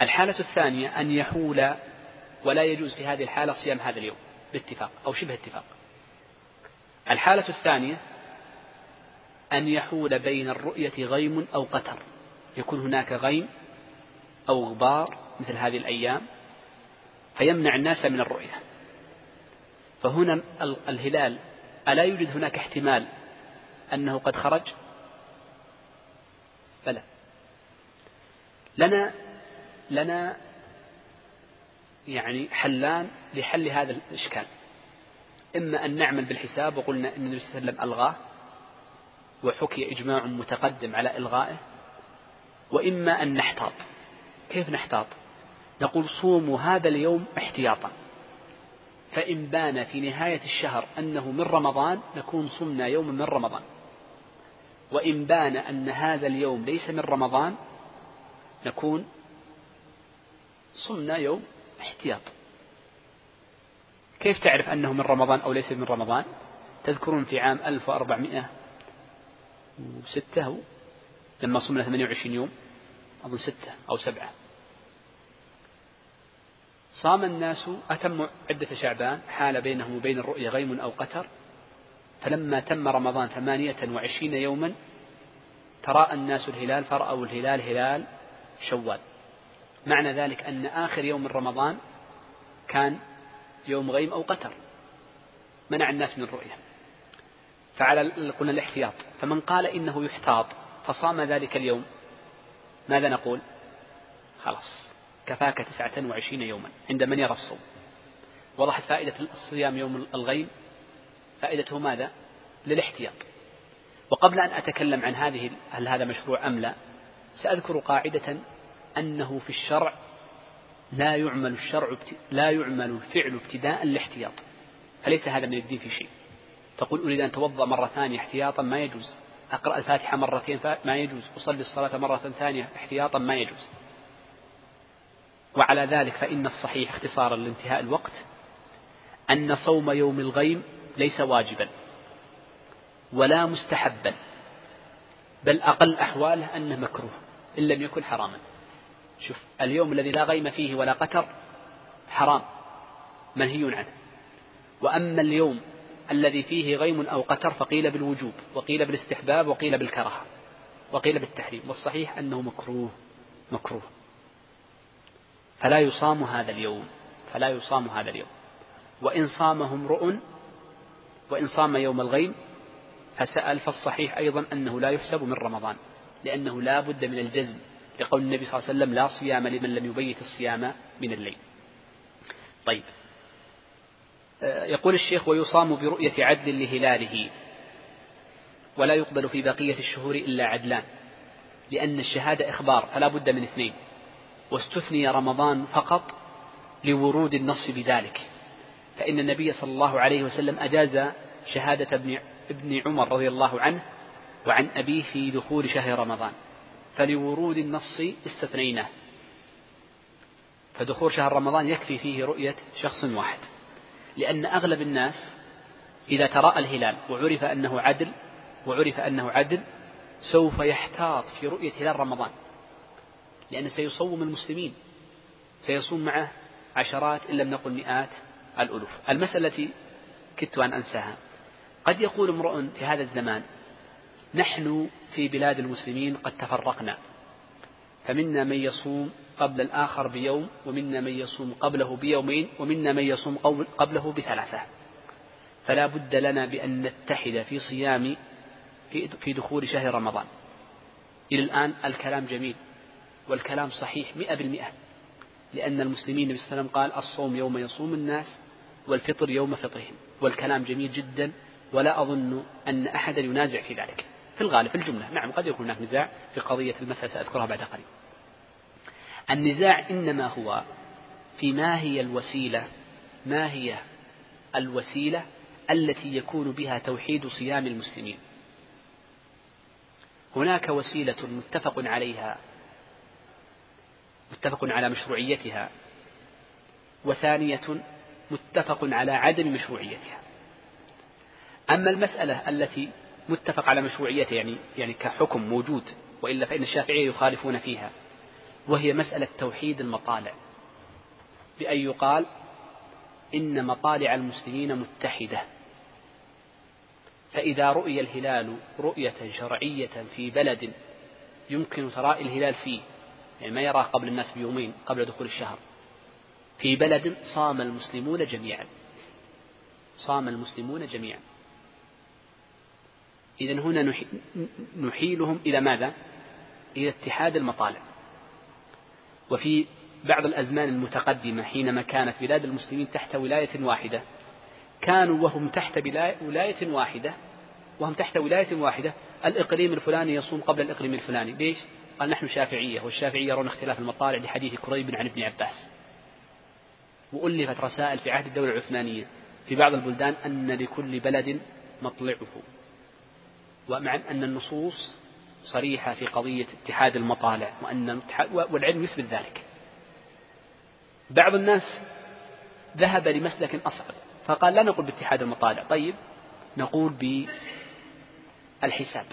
الحالة الثانية أن يحول ولا يجوز في هذه الحالة صيام هذا اليوم باتفاق أو شبه اتفاق. الحالة الثانية أن يحول بين الرؤية غيم أو قتر. يكون هناك غيم أو غبار مثل هذه الأيام فيمنع الناس من الرؤية. فهنا الهلال ألا يوجد هناك احتمال أنه قد خرج؟ بلى. لنا لنا يعني حلان لحل هذا الإشكال. إما أن نعمل بالحساب وقلنا أن النبي صلى الله عليه وسلم ألغاه وحكي إجماع متقدم على إلغائه وإما أن نحتاط. كيف نحتاط؟ نقول صوموا هذا اليوم احتياطا. فإن بان في نهاية الشهر أنه من رمضان نكون صمنا يوما من رمضان. وإن بان أن هذا اليوم ليس من رمضان نكون صمنا يوم احتياط. كيف تعرف أنه من رمضان أو ليس من رمضان؟ تذكرون في عام 1406 لما صمنا 28 يوم أظن ستة أو سبعة. صام الناس أتموا عدة شعبان حال بينهم وبين الرؤيا غيم أو قتر. فلما تم رمضان ثمانية وعشرين يوما تراءى الناس الهلال فرأوا الهلال هلال شوال. معنى ذلك أن آخر يوم من رمضان كان يوم غيم أو قتر. منع الناس من الرؤية. فعلى قلنا الاحتياط. فمن قال إنه يحتاط فصام ذلك اليوم ماذا نقول؟ خلاص. كفاك تسعة وعشرين يوما عند من يرى الصوم. وضحت فائدة الصيام يوم الغيم. فائدته ماذا؟ للاحتياط. وقبل أن أتكلم عن هذه هل هذا مشروع أم لا سأذكر قاعدة أنه في الشرع لا يعمل الشرع لا يعمل الفعل ابتداء الاحتياط فليس هذا من الدين في شيء؟ تقول أريد أن أتوضأ مرة ثانية احتياطا ما يجوز. أقرأ الفاتحة مرتين ما يجوز. أصلي الصلاة مرة ثانية احتياطا ما يجوز. وعلى ذلك فإن الصحيح اختصارا لانتهاء الوقت أن صوم يوم الغيم ليس واجبا ولا مستحبا بل أقل أحواله أنه مكروه إن لم يكن حراما. شوف اليوم الذي لا غيم فيه ولا قتر حرام منهي عنه. وأما اليوم الذي فيه غيم أو قتر فقيل بالوجوب وقيل بالاستحباب وقيل بالكراهة وقيل بالتحريم. والصحيح أنه مكروه مكروه. فلا يصام هذا اليوم فلا يصام هذا اليوم. وإن صامه امرؤ وإن صام يوم الغيم فسأل فالصحيح أيضا أنه لا يحسب من رمضان لأنه لا بد من الجزم. لقول النبي صلى الله عليه وسلم لا صيام لمن لم يبيت الصيام من الليل. طيب. آه، يقول الشيخ ويصام برؤية عدل لهلاله ولا يقبل في بقية الشهور إلا عدلان لأن الشهادة إخبار فلا بد من اثنين واستثني رمضان فقط لورود النص بذلك. فإن النبي صلى الله عليه وسلم أجاز شهادة ابن ابن عمر رضي الله عنه وعن أبيه في دخول شهر رمضان. فلورود النص استثنيناه. فدخول شهر رمضان يكفي فيه رؤية شخص واحد. لأن أغلب الناس إذا تراءى الهلال وعرف أنه عدل وعرف أنه عدل سوف يحتاط في رؤية هلال رمضان. لأنه سيصوم المسلمين. سيصوم معه عشرات إن لم نقل مئات الألوف. المسألة التي كدت أن أنساها. قد يقول امرؤ في هذا الزمان نحن في بلاد المسلمين قد تفرقنا. فمنا من يصوم قبل الآخر بيوم ومنا من يصوم قبله بيومين ومنا من يصوم قبله بثلاثة. فلا بد لنا بأن نتحد في صيام في دخول شهر رمضان. إلى الآن الكلام جميل والكلام صحيح مئة بالمئة. لأن المسلمين النبي صلى الله عليه قال الصوم يوم يصوم الناس والفطر يوم فطرهم. والكلام جميل جدا ولا أظن أن أحدا ينازع في ذلك. في الغالب في الجملة. نعم قد يكون هناك نزاع في قضية المسألة سأذكرها بعد قليل. النزاع إنما هو في ما هي الوسيلة ما هي الوسيلة التي يكون بها توحيد صيام المسلمين. هناك وسيلة متفق عليها متفق على مشروعيتها وثانية متفق على عدم مشروعيتها. أما المسألة التي متفق على مشروعيتها يعني يعني كحكم موجود وإلا فإن الشافعية يخالفون فيها. وهي مسألة توحيد المطالع. بأن يقال إن مطالع المسلمين متحدة. فإذا رؤي الهلال رؤية شرعية في بلد يمكن تراء الهلال فيه يعني ما يراه قبل الناس بيومين قبل دخول الشهر. في بلد صام المسلمون جميعا. صام المسلمون جميعا. إذا هنا نحيلهم إلى ماذا؟ إلى اتحاد المطالع وفي بعض الأزمان المتقدمة حينما كانت بلاد المسلمين تحت ولاية واحدة كانوا وهم تحت ولاية واحدة وهم تحت ولاية واحدة الإقليم الفلاني يصوم قبل الإقليم الفلاني ليش؟ قال نحن شافعية والشافعية يرون اختلاف المطالع لحديث كريب عن ابن عباس وألفت رسائل في عهد الدولة العثمانية في بعض البلدان أن لكل بلد مطلعه ومع أن النصوص صريحة في قضية اتحاد المطالع وأن والعلم يثبت ذلك. بعض الناس ذهب لمسلك أصعب فقال لا نقول باتحاد المطالع طيب نقول بالحساب.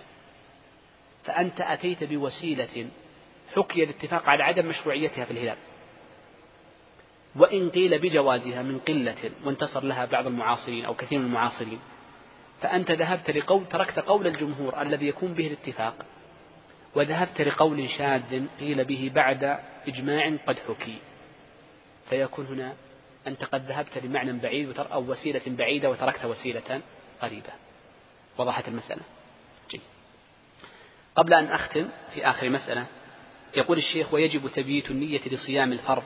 فأنت أتيت بوسيلة حكي الاتفاق على عدم مشروعيتها في الهلال. وإن قيل بجوازها من قلة وانتصر لها بعض المعاصرين أو كثير من المعاصرين فأنت ذهبت لقول تركت قول الجمهور الذي يكون به الاتفاق وذهبت لقول شاذ قيل به بعد إجماع قد حكي. فيكون هنا أنت قد ذهبت لمعنى بعيد أو وسيلة بعيدة وتركت وسيلة قريبة. وضحت المسألة. جيد. قبل أن أختم في آخر مسألة يقول الشيخ ويجب تبييت النية لصيام الفرض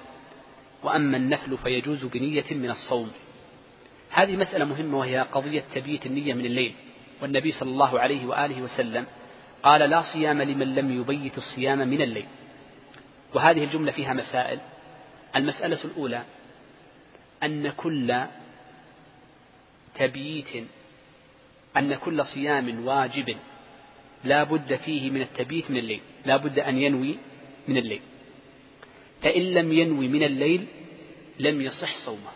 وأما النفل فيجوز بنية من الصوم. هذه مسألة مهمة وهي قضية تبييت النية من الليل. والنبي صلى الله عليه وآله وسلم قال لا صيام لمن لم يبيت الصيام من الليل. وهذه الجملة فيها مسائل. المسألة الأولى أن كل تبييت أن كل صيام واجب لا بد فيه من التبييت من الليل. لا بد أن ينوي من الليل. فإن لم ينوي من الليل لم يصح صومه.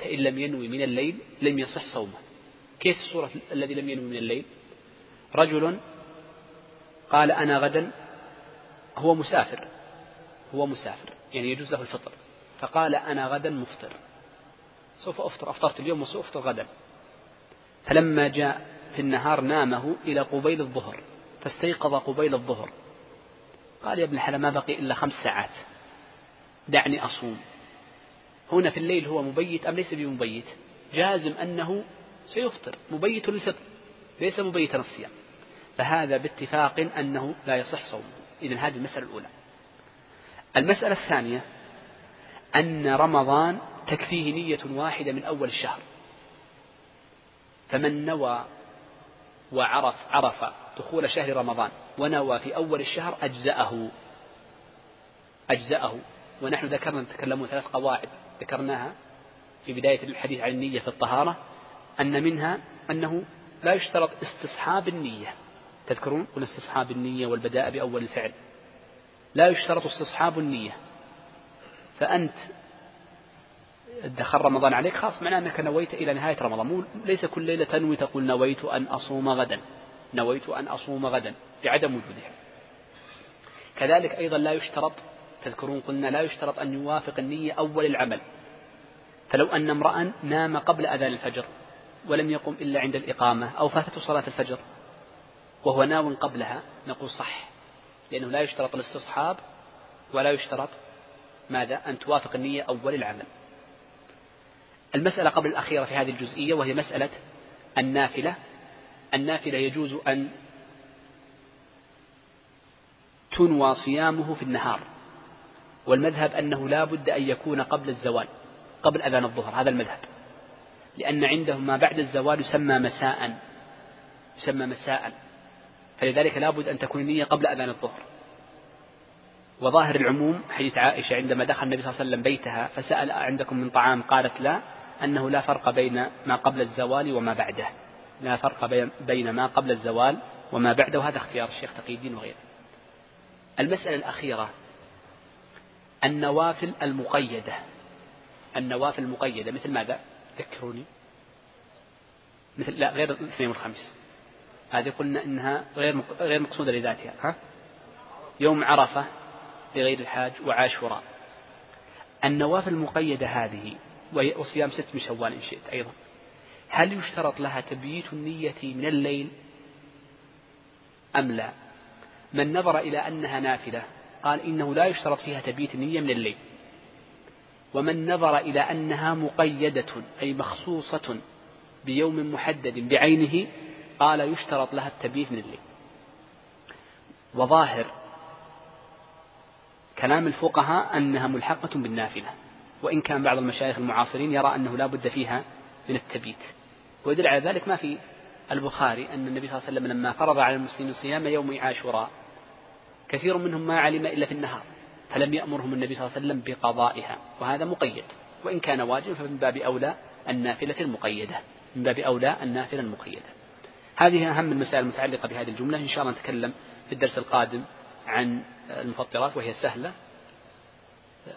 فإن لم ينوي من الليل لم يصح صومه. كيف الصورة الذي لم ينوي من الليل؟ رجل قال أنا غدا هو مسافر هو مسافر يعني يجوز له الفطر. فقال أنا غدا مفطر. سوف أفطر أفطرت اليوم وسوف أفطر غدا. فلما جاء في النهار نامه إلى قبيل الظهر فاستيقظ قبيل الظهر. قال يا ابن الحلال ما بقي إلا خمس ساعات. دعني أصوم. هنا في الليل هو مبيت أم ليس بمبيت؟ جازم أنه سيفطر مبيت للفطر ليس مبيتا الصيام فهذا باتفاق أنه لا يصح صومه. إذن هذه المسألة الأولى. المسألة الثانية أن رمضان تكفيه نية واحدة من أول الشهر. فمن نوى وعرف عرف دخول شهر رمضان ونوى في أول الشهر أجزأه. أجزأه. ونحن ذكرنا نتكلمون ثلاث قواعد ذكرناها في بداية الحديث عن النية في الطهارة أن منها أنه لا يشترط استصحاب النية. تذكرون؟ قلنا استصحاب النية والبداء بأول الفعل. لا يشترط استصحاب النية. فأنت دخل رمضان عليك خاص معناه أنك نويت إلى نهاية رمضان. ليس كل ليلة تنوي تقول نويت أن أصوم غدا. نويت أن أصوم غدا بعدم وجودها. كذلك أيضا لا يشترط تذكرون قلنا لا يشترط أن يوافق النية أول العمل. فلو أن امرأ نام قبل أذان الفجر ولم يقم إلا عند الإقامة أو فاتته صلاة الفجر وهو ناو قبلها نقول صح لأنه لا يشترط الاستصحاب ولا يشترط ماذا؟ أن توافق النية أول العمل. المسألة قبل الأخيرة في هذه الجزئية وهي مسألة النافلة. النافلة يجوز أن تنوى صيامه في النهار. والمذهب أنه لا بد أن يكون قبل الزوال قبل أذان الظهر هذا المذهب. لأن عندهم ما بعد الزوال يسمى مساء يسمى مساء. فلذلك لا بد أن تكون النية قبل أذان الظهر. وظاهر العموم حديث عائشة عندما دخل النبي صلى الله عليه وسلم بيتها فسأل عندكم من طعام قالت لا أنه لا فرق بين ما قبل الزوال وما بعده. لا فرق بين ما قبل الزوال وما بعده وهذا اختيار الشيخ تقي الدين وغيره. المسألة الأخيرة النوافل المقيدة. النوافل المقيدة مثل ماذا؟ ذكروني. مثل لا غير الاثنين والخميس. هذه قلنا إنها غير غير مقصودة لذاتها. ها؟ يوم عرفة لغير الحاج وعاشوراء. النوافل المقيدة هذه وصيام ست من شوال إن شئت أيضا. هل يشترط لها تبييت النية من الليل؟ أم لا؟ من نظر إلى أنها نافلة قال إنه لا يشترط فيها تبييت النية من الليل. ومن نظر إلى أنها مقيدة أي مخصوصة بيوم محدد بعينه قال يشترط لها التبييت من الليل. وظاهر كلام الفقهاء أنها ملحقة بالنافلة وإن كان بعض المشايخ المعاصرين يرى أنه لا بد فيها من التبييت. ويدل على ذلك ما في البخاري أن النبي صلى الله عليه وسلم لما فرض على المسلمين صيام يوم عاشوراء كثير منهم ما علم إلا في النهار فلم يأمرهم النبي صلى الله عليه وسلم بقضائها وهذا مقيد. وإن كان واجب فمن باب أولى النافلة المقيدة من باب أولى النافلة المقيدة. هذه أهم المسائل المتعلقة بهذه الجملة. إن شاء الله نتكلم في الدرس القادم عن المفطرات وهي سهلة.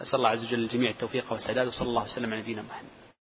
أسأل الله عز وجل الجميع التوفيق والسداد وصلى الله وسلم على نبينا محمد.